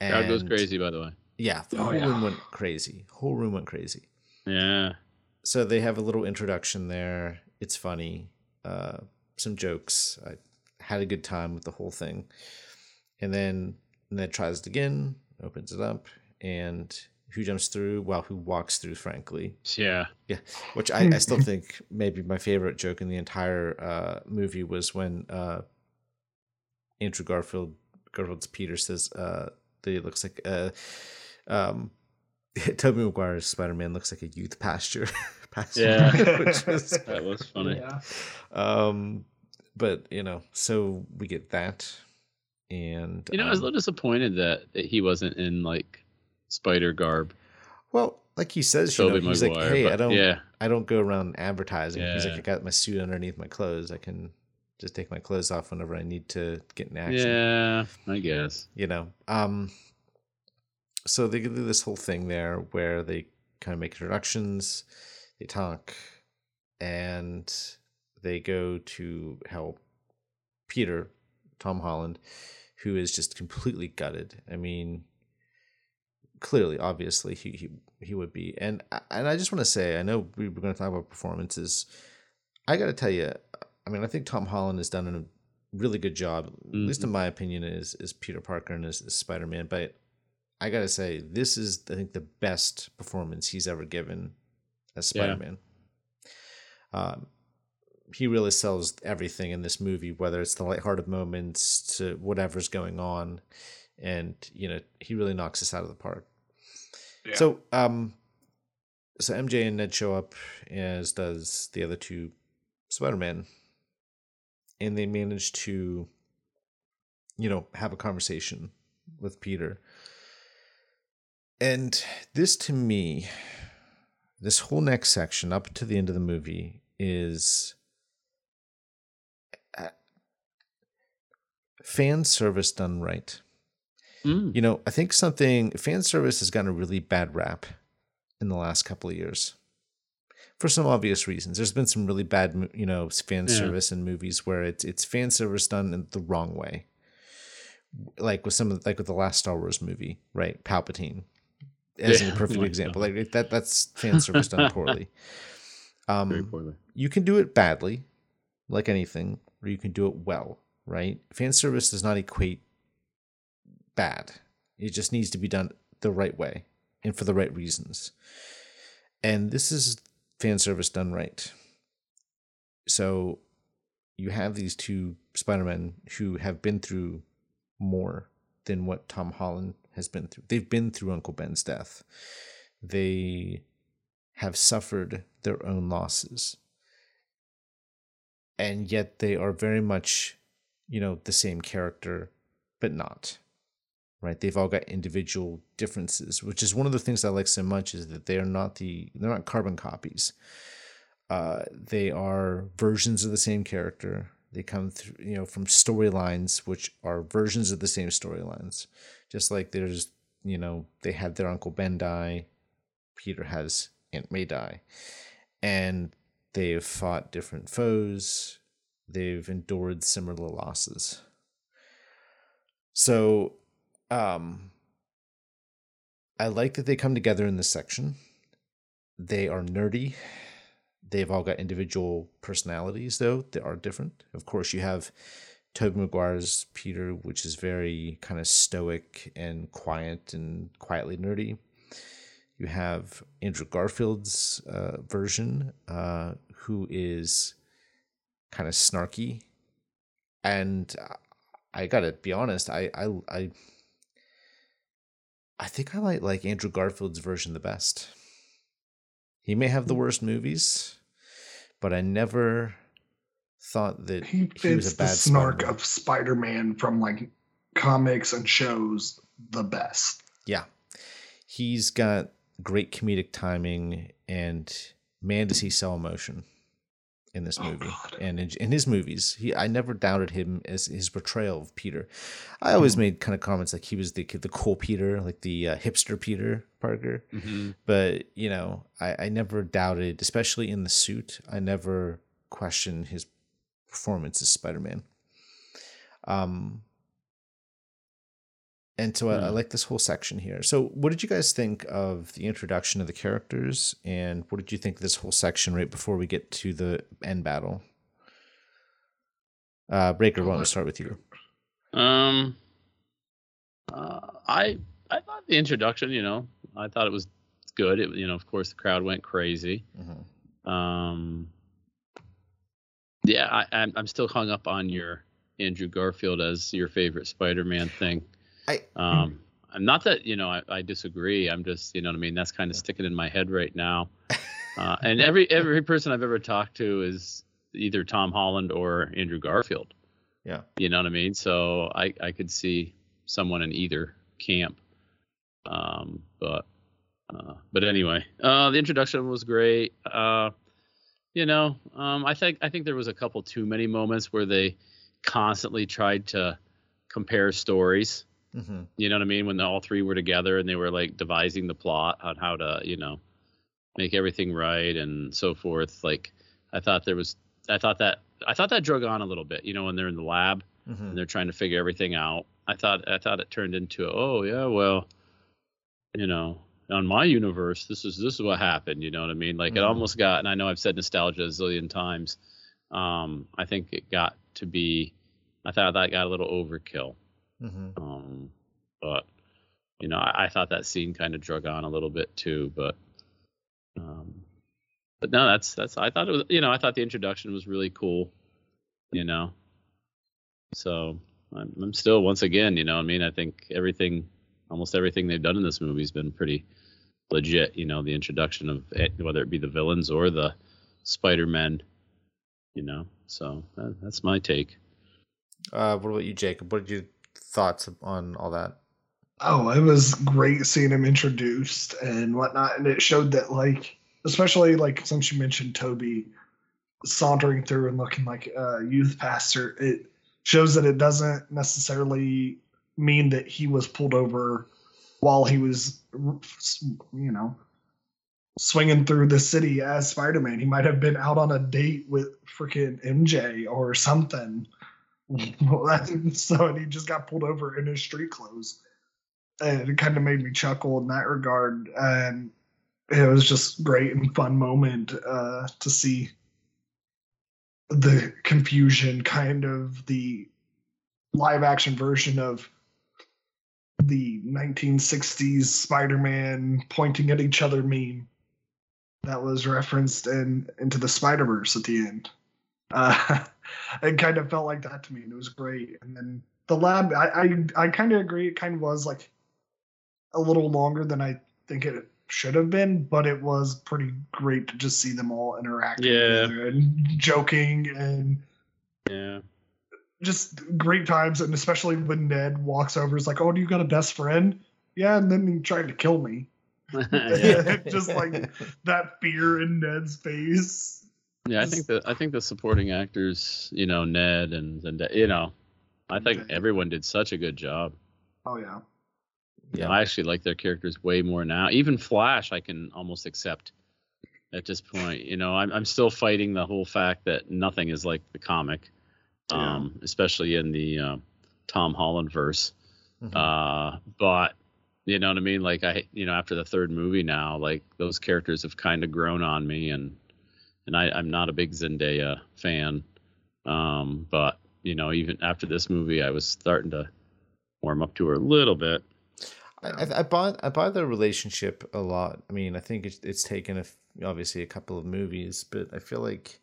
Crowd goes crazy, by the way. Yeah, the Oh, whole yeah. room went crazy. Whole room went crazy. Yeah. So they have a little introduction there. It's funny. Uh, some jokes. I had a good time with the whole thing. And then Ned tries it again, opens it up, and who jumps through? Well, who walks through, frankly. Yeah. Yeah, which I, I still think maybe my favorite joke in the entire uh, movie was when uh, Andrew Garfield Garfield's Peter says uh, that he looks like uh, um, Tobey Maguire's Spider Man looks like a youth pasture. pasture Yeah. which was That was funny. Yeah. um, but you know, so we get that, and You know, I was a um, little disappointed that, that he wasn't in like spider garb. well, like he says, you know, he's Maguire. like, hey, but I don't, Yeah. I don't go around advertising. He's like, I got my suit underneath my clothes. I can just take my clothes off whenever I need to get in action. Yeah. I guess. You know. Um so they do this whole thing there where they kind of make introductions, they talk, and they go to help Peter, Tom Holland, who is just completely gutted. I mean, clearly, obviously, he he, he would be. And I- and I just want to say, I know we were going to talk about performances. I got to tell you, I mean, I think Tom Holland has done a really good job, at least in my opinion, is is Peter Parker and as, as Spider Man. But I got to say, this is I think the best performance he's ever given as Spider Man. Um, he really sells everything in this movie, whether it's the lighthearted moments to whatever's going on, and you know he really knocks us out of the park. So, um, so MJ and Ned show up, as does the other two Spider Man, and they manage to, you know, have a conversation with Peter. And this, to me, this whole next section up to the end of the movie is uh, fan service done right. Mm. You know, I think something fan service has gotten a really bad rap in the last couple of years for some obvious reasons. There's been some really bad, you know, fan Yeah. service in movies where it's it's fan service done in the wrong way. Like with some of like with the last Star Wars movie, right? Palpatine, as Yeah. a perfect example. Like that that's fan service done poorly. Um, Very poorly. you can do it badly, like anything, or you can do it well, right? Fan service does not equate bad. It just needs to be done the right way and for the right reasons. And this is fan service done right. So you have these two Spider-Men who have been through more than what Tom Holland has been through. They've been through Uncle Ben's death. They have suffered their own losses. And yet they are very much, you know, the same character, but not. Right? They've all got individual differences, which is one of the things I like so much is that they are not the they're not carbon copies. Uh, they are versions of the same character. They come through, you know, from storylines which are versions of the same storylines. Just like there's, you know, they had their Uncle Ben die, Peter has Aunt May die. And they've fought different foes. They've endured similar losses. So, um, I like that they come together in this section. they are nerdy. They've all got individual personalities, though they are different. Of course, you have Tobey Maguire's Peter, which is very kind of stoic and quiet and quietly nerdy. You have Andrew Garfield's uh, version, uh, who is kind of snarky, and I gotta be honest, I I I, I think I like like Andrew Garfield's version the best. He may have the worst movies, but I never thought that he he was a bad the snark Spider-Man. of Spider-Man from like comics and shows the best. Yeah. He's got great comedic timing and man does he sell emotion in this Oh, movie God. and in, in his movies. He I never doubted him as his portrayal of Peter. I always made kind of comments like he was the the cool Peter, like the uh, hipster Peter Parker. hmm But, you know, I I never doubted, especially in the suit, I never questioned his performance as Spider-Man. Um and so I, I Hmm. like this whole section here. So, what did you guys think of the introduction of the characters, and what did you think of this whole section right before we get to the end battle? Uh, Breaker, why don't we start with you? Um, uh, I I thought the introduction, you know, I thought it was good. It, you know, of course, the crowd went crazy. Mhm. Um, yeah, I, I'm I'm still hung up on your Andrew Garfield as your favorite Spider-Man thing. I Um, I'm not that you know I, I disagree. I'm just you know what I mean. That's kind of sticking in my head right now. Uh, and every every person I've ever talked to is either Tom Holland or Andrew Garfield. Yeah. You know what I mean? So I I could see someone in either camp. Um, but uh, but anyway, uh, the introduction was great. Uh, you know, um, I think I think there was a couple too many moments where they constantly tried to compare stories. Mhm. You know what I mean? When all three were together and they were like devising the plot on how to, you know, make everything right and so forth. Like, I thought there was, I thought that, I thought that drug on a little bit. You know, when they're in the lab Mhm. and they're trying to figure everything out. I thought, I thought it turned into, oh yeah, well, you know, on my universe, this is this is what happened. You know what I mean? Like, it Mhm. almost got, and I know I've said nostalgia a zillion times. Um, I think it got to be, I thought that got a little overkill. Mhm. Um, but you know, I, I thought that scene kind of drug on a little bit too. But um, but no, that's that's. I thought it was. You know, I thought the introduction was really cool. You know, so I'm, I'm still once again. You know, I mean, I think everything, almost everything they've done in this movie has been pretty legit. You know, the introduction of it, whether it be the villains or the Spider-Men. You know, so that, that's my take. Uh, what about you, Jacob? What did your thoughts on all that? Oh, it was great seeing him introduced and whatnot, and it showed that like, especially like since you mentioned Tobey sauntering through and looking like a youth pastor, it shows that it doesn't necessarily mean that he was pulled over while he was, you know, swinging through the city as Spider-Man. He might have been out on a date with freaking MJ or something. so and he just got pulled over in his street clothes. And it kind of made me chuckle in that regard. And it was just great and fun moment uh, to see the confusion kind of the live action version of the 1960s spider-man pointing at each other meme that was referenced in into the spider-verse at the end. Uh, it kind of felt like that to me and it was great. And then the lab i i, I kind of agree it kind of was like a little longer than i think it should have been but it was pretty great to just see them all interacting Yeah. and joking and Yeah. just great times and especially when ned walks over is like oh do you got a best friend? Yeah and then he tried to kill me. Just like that fear in ned's face Yeah, I think that I think the supporting actors, you know, Ned and Zendaya, you know, I think Okay. everyone did such a good job. oh yeah Yeah. I actually like their characters way more now. Even Flash, I can almost accept at this point. You know, I'm I'm still fighting the whole fact that nothing is like the comic, Yeah. um, especially in the uh, Tom Holland verse. Mhm. Uh, but You know what I mean? Like I, you know, after the third movie now, like those characters have kind of grown on me, and and I, I'm not a big Zendaya fan, um, but you know, even after this movie, I was starting to warm up to her a little bit. I, I buy I buy their relationship a lot. I mean, I think it's, it's taken a, obviously a couple of movies, but I feel like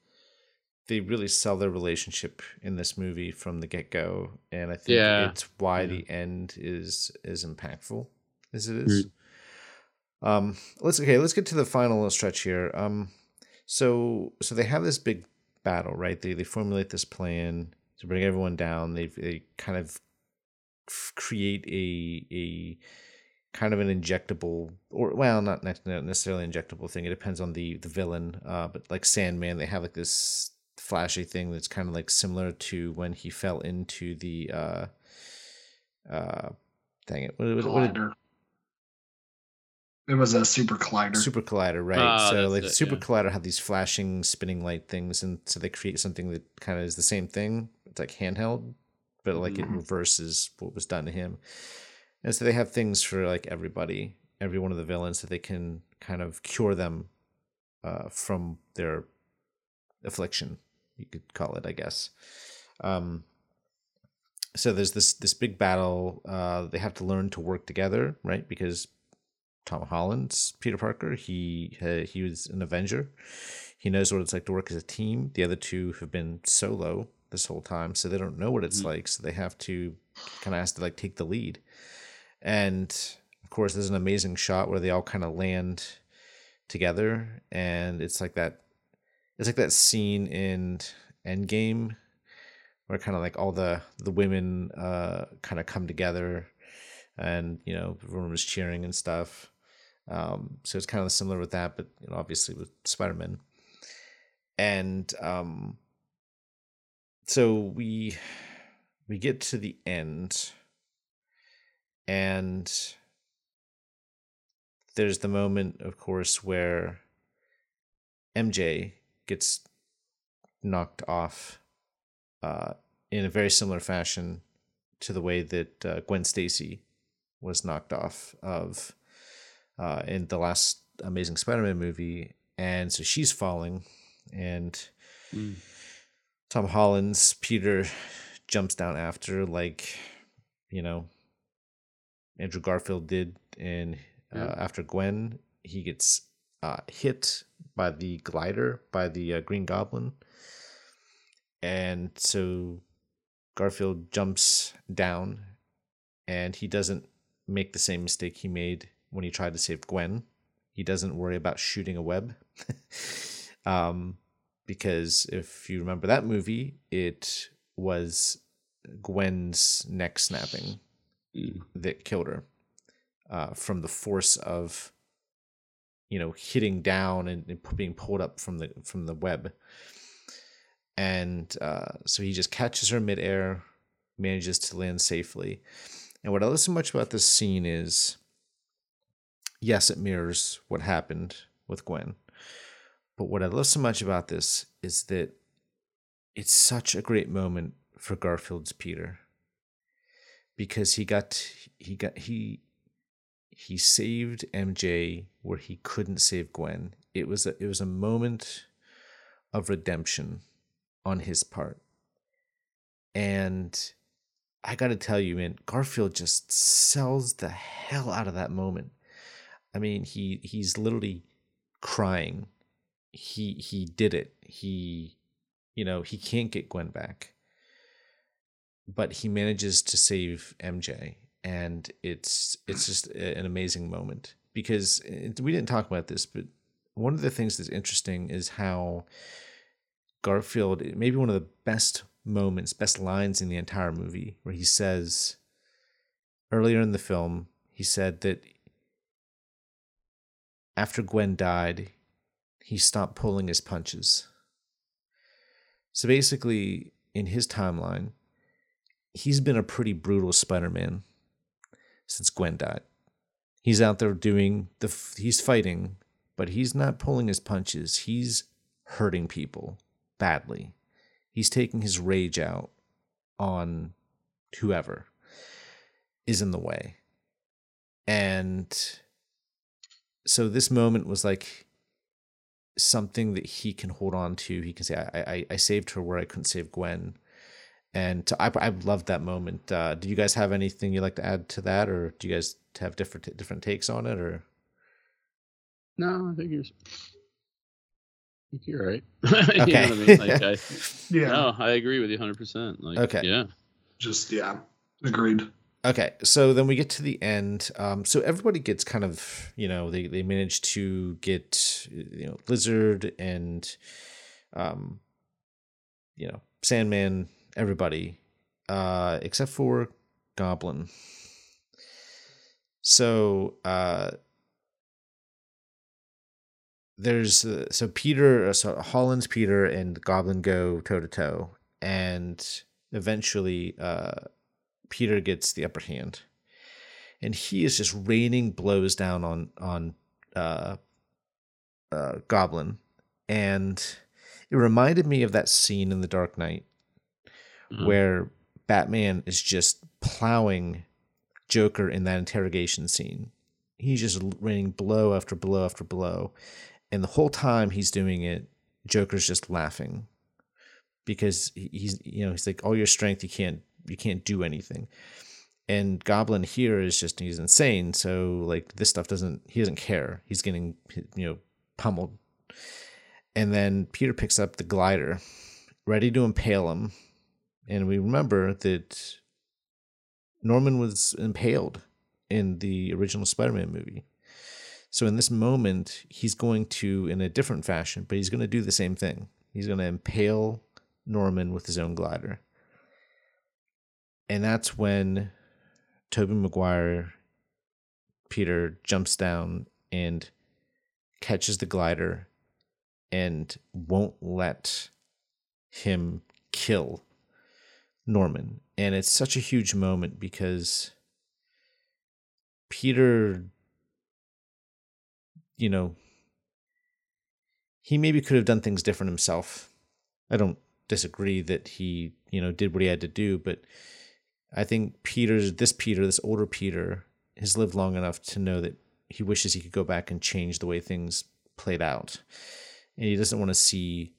they really sell their relationship in this movie from the get go, and I think Yeah. it's why Yeah. the end is as impactful as it is. Um, let's okay. Let's get to the final stretch here. Um, so so they have this big battle, right? They they formulate this plan to bring everyone down. They they kind of create a a kind of an injectable or well not necessarily injectable thing it depends on the the villain uh but like sandman they have like this flashy thing that's kind of like similar to when he fell into the uh uh dang it what, what, what Collider. It was a super collider. Super Collider, right? Ah, so like it, Super yeah. Collider had these flashing spinning light things, and so they create something that kind of is the same thing. It's like handheld, but like it Mhm. reverses what was done to him. And so they have things for like everybody, every one of the villains that they can kind of cure them uh, from their affliction. You could call it, I guess. Um, so there's this this big battle. Uh, they have to learn to work together, right? Because Tom Holland's Peter Parker. He uh, he was an Avenger. He knows what it's like to work as a team. The other two have been solo this whole time, so they don't know what it's Mhm. like. So they have to kind of has to like take the lead. And of course, there's an amazing shot where they all kind of land together, and it's like that. It's like that scene in Endgame where kind of like all the the women uh kind of come together and you know everyone was cheering and stuff um so it's kind of similar with that but you know obviously with spider-man. And um so we we get to the end and there's the moment of course where mj gets knocked off uh in a very similar fashion to the way that uh, Gwen Stacy was knocked off of uh, in the last Amazing Spider-Man movie, and so she's falling, and Mm. Tom Holland's Peter jumps down after, like you know Andrew Garfield did in uh, after Gwen. He gets uh, hit by the glider by the uh, Green Goblin, and so Garfield jumps down, and he doesn't make the same mistake he made when he tried to save Gwen. He doesn't worry about shooting a web. um, because if you remember that movie, it was Gwen's neck snapping Mm. that killed her uh, from the force of you know hitting down and, and being pulled up from the from the web and uh, so he just catches her midair manages to land safely and what i love so much about this scene is yes it mirrors what happened with gwen but what i love so much about this is that it's such a great moment for garfield's peter because he got he got he he saved MJ where he couldn't save Gwen. It was a, it was a moment of redemption on his part. And I got to tell you man, Garfield just sells the hell out of that moment. I mean, he he's literally crying. He he did it. He you know, he can't get Gwen back but he manages to save MJ, and it's it's just an amazing moment because it, we didn't talk about this, but one of the things that's interesting is how Garfield, maybe one of the best moments, best lines in the entire movie, where he says earlier in the film, he said that after Gwen died, he stopped pulling his punches. So basically, in his timeline, he's been a pretty brutal Spider-Man since Gwen died. He's out there doing the, he's fighting, but he's not pulling his punches. He's hurting people badly. He's taking his rage out on whoever is in the way. and so this moment was like something that he can hold on to. He can say, "I I, I saved her where I couldn't save Gwen," and to, I I loved that moment. Uh, do you guys have anything you'd like to add to that, or do you guys have different different takes on it, or? No, I think you're. I think you're right. Okay. you know what I mean? Like, I, Yeah. No, I agree with you 100%. Like, Okay. Yeah. Just yeah. Agreed. Okay, so then we get to the end. Um, so everybody gets kind of, you know, they they manage to get, you know, Lizard and, um, you know, Sandman, everybody, uh, except for Goblin. So, uh, there's uh, so Peter, uh, so Holland's Peter and Goblin go toe to toe, and eventually, uh, Peter gets the upper hand, and he is just raining blows down on on uh, uh, Goblin, and it reminded me of that scene in The Dark Knight Mhm. where Batman is just plowing Joker in that interrogation scene. He's just raining blow after blow after blow, and the whole time he's doing it, Joker's just laughing because he's you know he's like all your strength you can't you can't do anything. And goblin here is just he's insane. So like this stuff doesn't he doesn't care. He's getting you know pummeled. And then peter picks up the glider ready to impale him. And we remember that norman was impaled in the original spider-man movie. So in this moment he's going to in a different fashion but he's going to do the same thing. He's going to impale norman with his own glider and that's when Tobey Maguire Peter jumps down and catches the glider and won't let him kill Norman. And it's such a huge moment because Peter you know he maybe could have done things different himself. I don't disagree that he, you know, did what he had to do, but I think Peter's this Peter, this older Peter, has lived long enough to know that he wishes he could go back and change the way things played out, and he doesn't want to see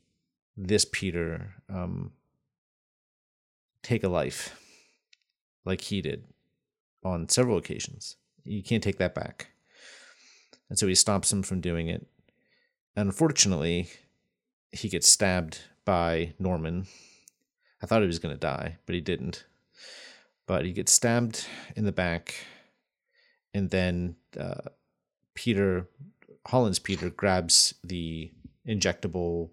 this Peter um, take a life like he did on several occasions. You can't take that back, and so he stops him from doing it. Unfortunately, he gets stabbed by Norman. I thought he was going to die, but he didn't but he gets stabbed in the back and then uh, peter holland's peter grabs the injectable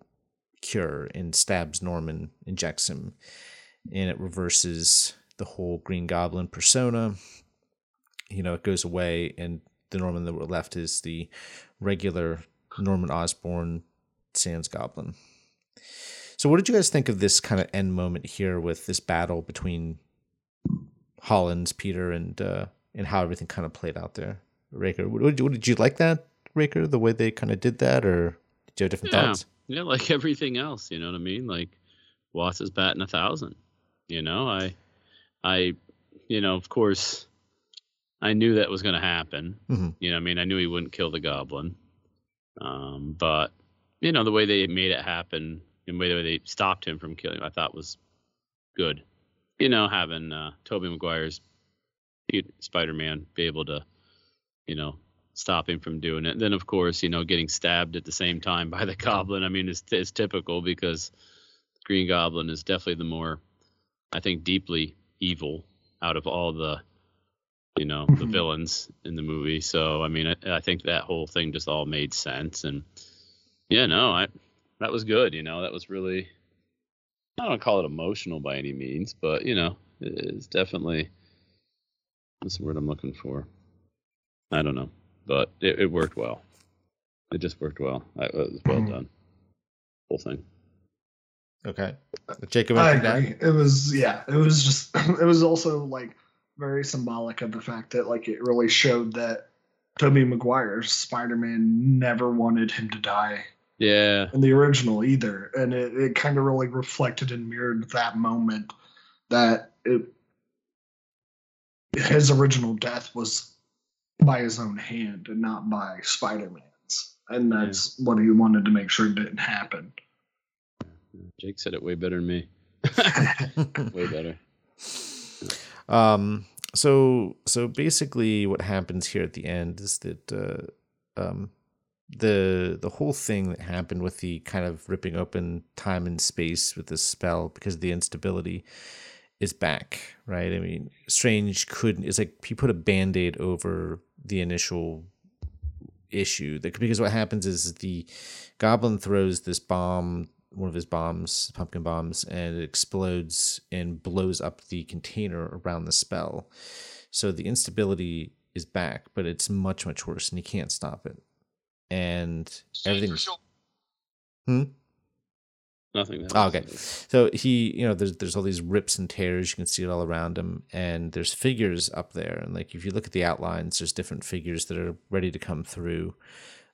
cure and stabs norman injects him and it reverses the whole green goblin persona. You know it goes away and the norman that we're left is the regular norman osborn sans goblin. So what did you guys think of this kind of end moment here with this battle between Holland's Peter and uh, and how everything kind of played out there. Raker, what, did you, what did you like that Raker the way they kind of did that, or did you have different Yeah. thoughts? Yeah, like everything else, you know what I mean? Like Watts is batting a thousand. You know, I I you know, of course I knew that was gonna happen. Mhm. You know, what I mean I knew he wouldn't kill the goblin. Um, but you know, the way they made it happen and the way they stopped him from killing him, I thought was good. You know, having uh Tobey Maguire's Spider Man be able to, you know, stop him from doing it. Then, of course, you know, getting stabbed at the same time by the Goblin. I mean, it's, it's typical because Green Goblin is definitely the more, I think, deeply evil out of all the, you know, the Mhm. villains in the movie. So, I mean, I, I think that whole thing just all made sense. And yeah, no, I that was good. You know, that was really. I don't call it emotional by any means, but you know, it's definitely. What's the word I'm looking for? I don't know, but it, it worked well. It just worked well. It was well Mhm. done. Whole thing. Okay, Jacob, I anything to agree. It was yeah. It was just it was also like very symbolic of the fact that like it really showed that Tobey Maguire's Spider-Man never wanted him to die Yeah, in the original either, and it, it kind of really reflected and mirrored that moment that it his original death was by his own hand and not by Spider-Man's. And that's what he wanted to make sure didn't happen. Jake said it way better than me. way better. Um. So so basically, what happens here at the end is that uh, um, the the whole thing that happened with the kind of ripping open time and space with the spell because of the instability is back, right? I mean, Strange couldn't. It's like he put a band aid over the initial issue. That because what happens is the Goblin throws this bomb, one of his bombs, pumpkin bombs, and it explodes and blows up the container around the spell. So the instability is back, but it's much much worse, and he can't stop it. And everything. Hmm. Nothing. Oh, okay. So he, you know, there's there's all these rips and tears. You can see it all around him, and there's figures up there. And like if you look at the outlines, there's different figures that are ready to come through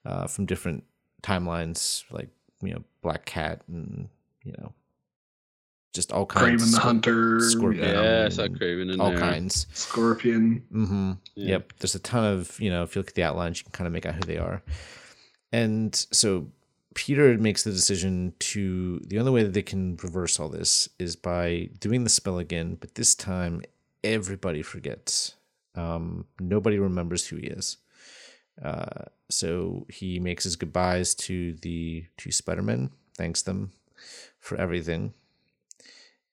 uh, from different timelines, like you know, Black Cat and you know, just all kinds. Kraven the Hunter. Scorpion. Yeah, I saw Kraven in all there. kinds. Scorpion. Mm-hmm. Yeah. Yep. There's a ton of, you know, if you look at the outlines, you can kind of make out who they are. And so Peter makes the decision to the only way that they can reverse all this is by doing the spell again, but this time everybody forgets. Um, nobody remembers who he is. Uh, so he makes his goodbyes to the two Spider-Men, thanks them for everything,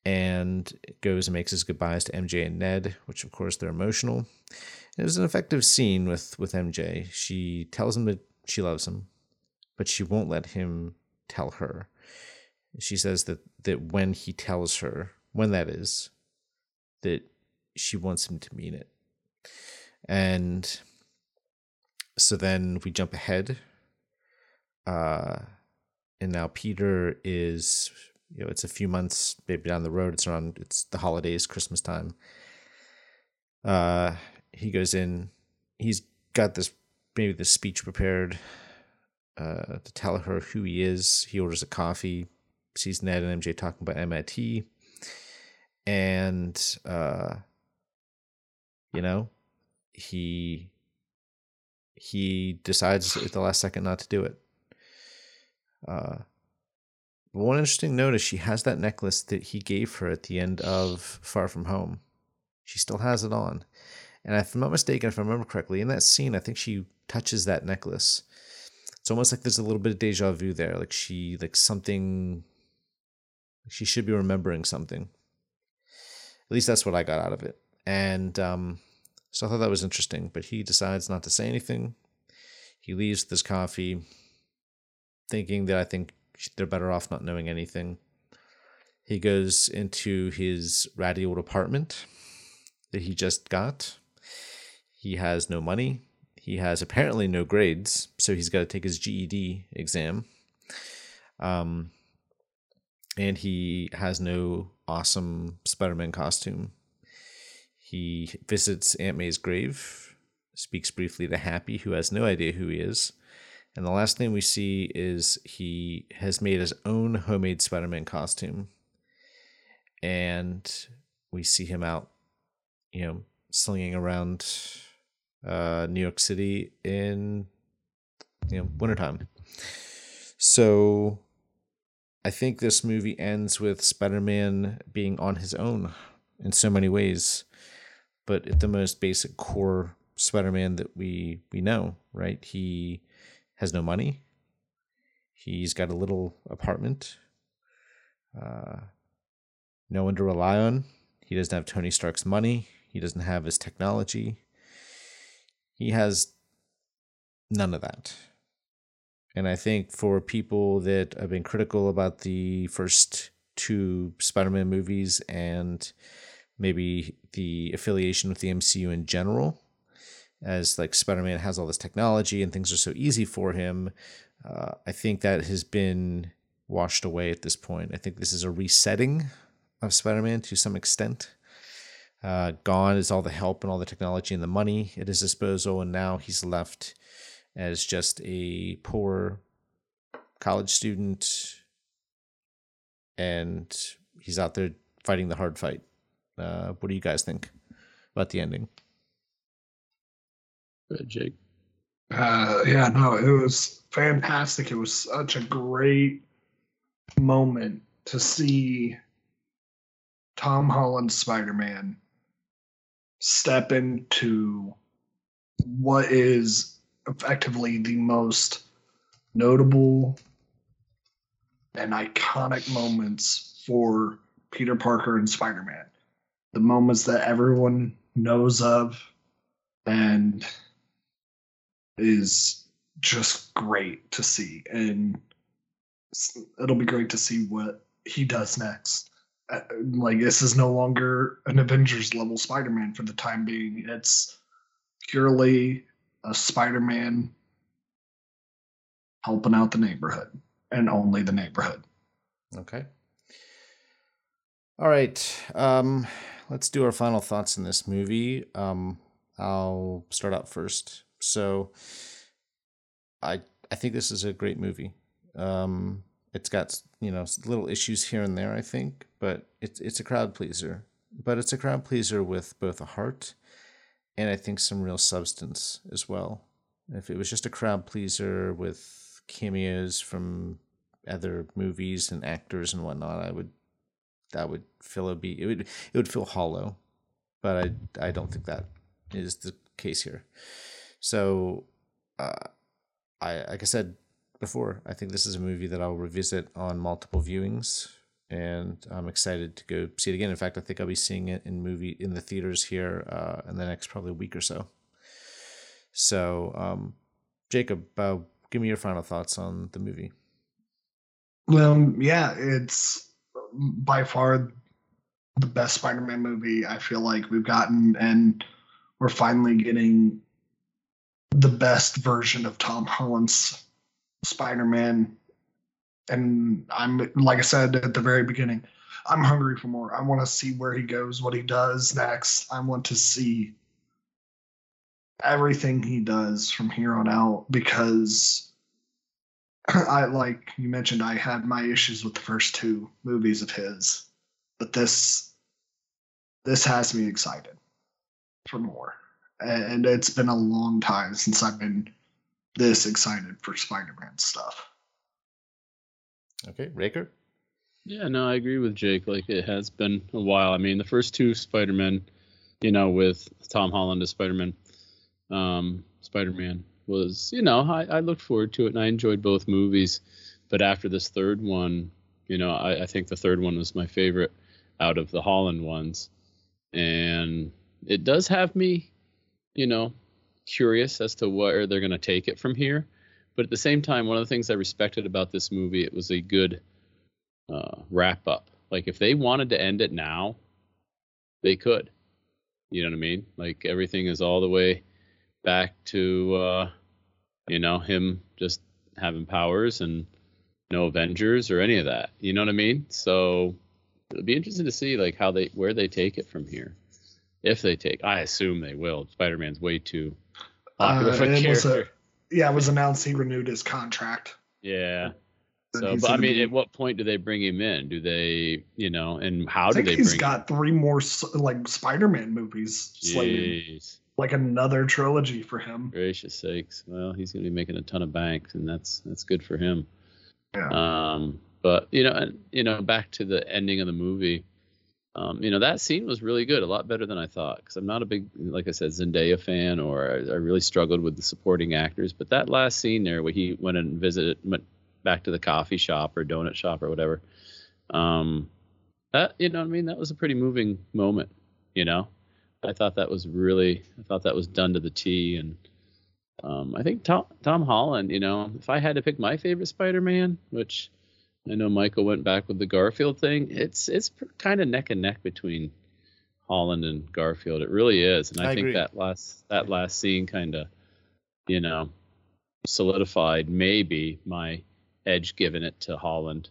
and goes and makes his goodbyes to MJ and Ned, which of course they're emotional. It was an effective scene with with MJ. She tells him that she loves him, but she won't let him tell her. She says that that when he tells her, when that is, that she wants him to mean it. And so then we jump ahead. Uh and now Peter is you know, it's a few months maybe down the road. It's around it's the holidays, Christmas time. Uh he goes in, he's got this maybe this speech prepared uh, to tell her who he is. He orders a coffee, sees Ned and MJ talking about MIT, and uh, you know, he he decides at the last second not to do it. Uh, one interesting note is she has that necklace that he gave her at the end of Far From Home. She still has it on. And if I'm not mistaken, if I remember correctly, in that scene, I think she touches that necklace. Almost like there's a little bit of deja vu there. Like she, like something, she should be remembering something. At least that's what I got out of it. And um, so I thought that was interesting. But he decides not to say anything. He leaves this coffee, thinking that I think they're better off not knowing anything. He goes into his ratty old apartment that he just got. He has no money. He has apparently no grades, so he's got to take his GED exam. Um, and he has no awesome Spider Man costume. He visits Aunt May's grave, speaks briefly to Happy, who has no idea who he is. And the last thing we see is he has made his own homemade Spider Man costume. And we see him out, you know, slinging around uh, New York City in you know wintertime. So I think this movie ends with Spider-Man being on his own in so many ways, but at the most basic core Spider-Man that we we know, right? He has no money. He's got a little apartment. Uh, no one to rely on. He doesn't have Tony Stark's money. He doesn't have his technology. He has none of that. And I think for people that have been critical about the first two Spider Man movies and maybe the affiliation with the MCU in general, as like Spider Man has all this technology and things are so easy for him, uh, I think that has been washed away at this point. I think this is a resetting of Spider Man to some extent. Uh, gone is all the help and all the technology and the money at his disposal, and now he's left as just a poor college student, and he's out there fighting the hard fight. Uh, what do you guys think about the ending? Good, Jake. Uh, yeah, no, it was fantastic. It was such a great moment to see Tom Holland's Spider Man step into what is effectively the most notable and iconic moments for Peter Parker and Spider Man. The moments that everyone knows of and is just great to see. And it'll be great to see what he does next. Uh, like, this is no longer an Avengers level Spider Man for the time being. It's purely a Spider Man helping out the neighborhood and only the neighborhood. Okay. All right. Um, let's do our final thoughts in this movie. Um, I'll start out first. So, I I think this is a great movie. Um, it's got you know little issues here and there, I think, but it's it's a crowd pleaser. But it's a crowd pleaser with both a heart and I think some real substance as well. If it was just a crowd pleaser with cameos from other movies and actors and whatnot, I would that would feel a be it would it would feel hollow. But I I don't think that is the case here. So uh, I like I said before, I think this is a movie that I'll revisit on multiple viewings and I'm excited to go see it again. In fact, I think I'll be seeing it in movie in the theaters here uh, in the next probably week or so. So, um, Jacob, uh, give me your final thoughts on the movie. Well, yeah, it's by far the best Spider-Man movie I feel like we've gotten, and we're finally getting the best version of Tom Holland's Spider-Man. And I'm like I said at the very beginning, I'm hungry for more. I want to see where he goes, what he does next. I want to see everything he does from here on out because I like you mentioned I had my issues with the first two movies of his, but this this has me excited for more. And it's been a long time since I've been this excited for Spider-Man stuff. Okay, Raker. Yeah, no, I agree with Jake. Like it has been a while. I mean, the first two Spider-Man, you know, with Tom Holland as Spider-Man, um, Spider-Man was, you know, I, I looked forward to it and I enjoyed both movies. But after this third one, you know, I, I think the third one was my favorite out of the Holland ones. And it does have me, you know, curious as to where they're going to take it from here. But at the same time, one of the things I respected about this movie, it was a good uh, wrap up. Like if they wanted to end it now, they could. You know what I mean? Like everything is all the way back to uh, you know him just having powers and no Avengers or any of that. You know what I mean? So it'll be interesting to see like how they where they take it from here. If they take, I assume they will. Spider-Man's way too Uh, of a it was a- Yeah, it was announced he renewed his contract. yeah. and So, but I mean, be- at what point do they bring him in? Do they, you know, and how I do they he's got three more like Spider-Man movies slated, like another trilogy for him. gracious sakes! Well, he's going to be making a ton of bank, and that's that's good for him. Yeah. Um, but you know, and you know, back to the ending of the movie. Um, you know, that scene was really good, a lot better than I thought. Because I'm not a big, like I said, Zendaya fan, or I, I really struggled with the supporting actors. But that last scene there, where he went and visited, went back to the coffee shop or donut shop or whatever, um, that you know, what I mean, that was a pretty moving moment. You know, I thought that was really, I thought that was done to the T, and um, I think Tom Tom Holland. You know, if I had to pick my favorite Spider-Man, which I know Michael went back with the Garfield thing. It's it's kind of neck and neck between Holland and Garfield. It really is, and I, I think agree. that last that last scene kind of, you know, solidified maybe my edge giving it to Holland.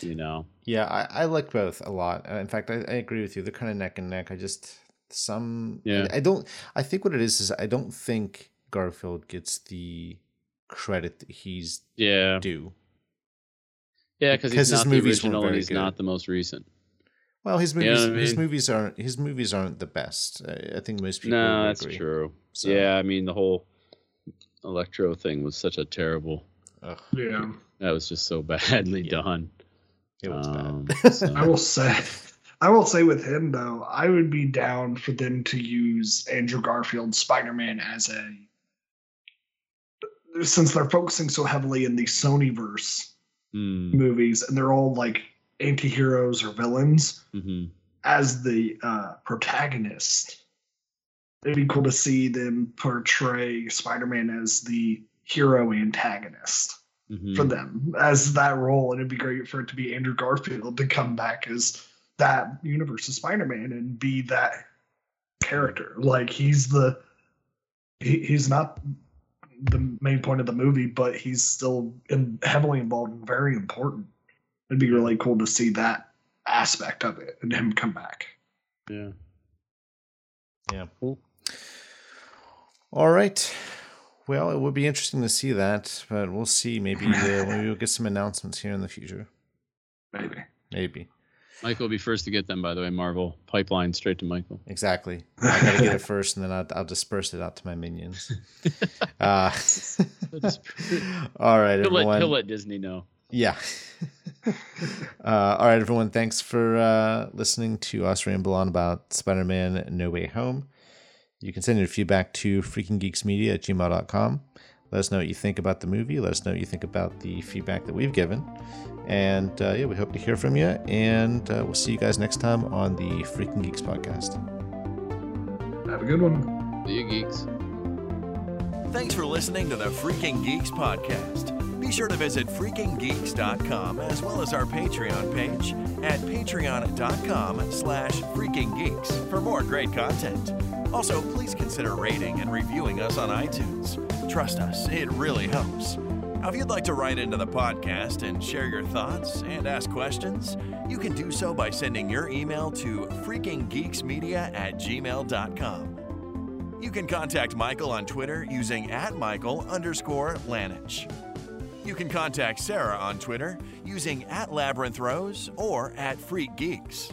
You know, Yeah, I, I like both a lot. Uh, In fact, I, I agree with you. They're kind of neck and neck. I just some Yeah. I, I don't I think what it is is I don't think Garfield gets the credit that he's yeah, due. Yeah, because Because he's his not the movies weren't original and very he's good. not the most recent. Well, his You know movies what I his movies aren't his movies aren't the best. I, I think most people No, would that's agree. true. So, Yeah, I mean the whole electro thing was such a terrible. ugh, Yeah. That was just so badly Yeah. done. it was Um, bad. so- I will say, I will say with him though, I would be down for them to use Andrew Garfield's Spider-Man as a, since they're focusing so heavily in the Sonyverse Mm, movies, and they're all like anti-heroes or villains mhm. as the uh, protagonist. It'd be cool to see them portray Spider-Man as the hero antagonist. Mhm. for them as that role, and it'd be great for it to be Andrew Garfield to come back as that universe of Spider-Man and be that character. Like he's the he, he's not the main point of the movie, but he's still in, heavily involved and very important. It'd be really cool to see that aspect of it and him come back. Yeah. Yeah. Cool. All right. Well, it would be interesting to see that, but we'll see. Maybe uh, maybe we'll get some announcements here in the future. Maybe. Maybe. Michael will be first to get them, by the way. Marvel pipeline straight to Michael. Exactly. I gotta get it first, and then I'll, I'll disperse it out to my minions. Uh, all right, He'll let, everyone. he'll let Disney know. Yeah. uh, all right, everyone. Thanks for uh, listening to us ramble on about Spider Man No Way Home. You can send your feedback to freakinggeeksmedia at gmail.com. Let us know what you think about the movie. Let us know what you think about the feedback that we've given. And uh, yeah, we hope to hear from you. And uh, we'll see you guys next time on the Freaking Geeks podcast. Have a good one. See you, geeks. Thanks for listening to the Freaking Geeks podcast. Be sure to visit freakinggeeks.com as well as our Patreon page at patreon.com slash freakinggeeks for more great content. Also, please consider rating and reviewing us on iTunes. Trust us, it really helps. Now, if you'd like to write into the podcast and share your thoughts and ask questions, you can do so by sending your email to freakinggeeksmedia at gmail.com. You can contact Michael on Twitter using at Michael underscore Lanich. You can contact Sarah on Twitter using at Labyrinth Rose or at Freak Geeks.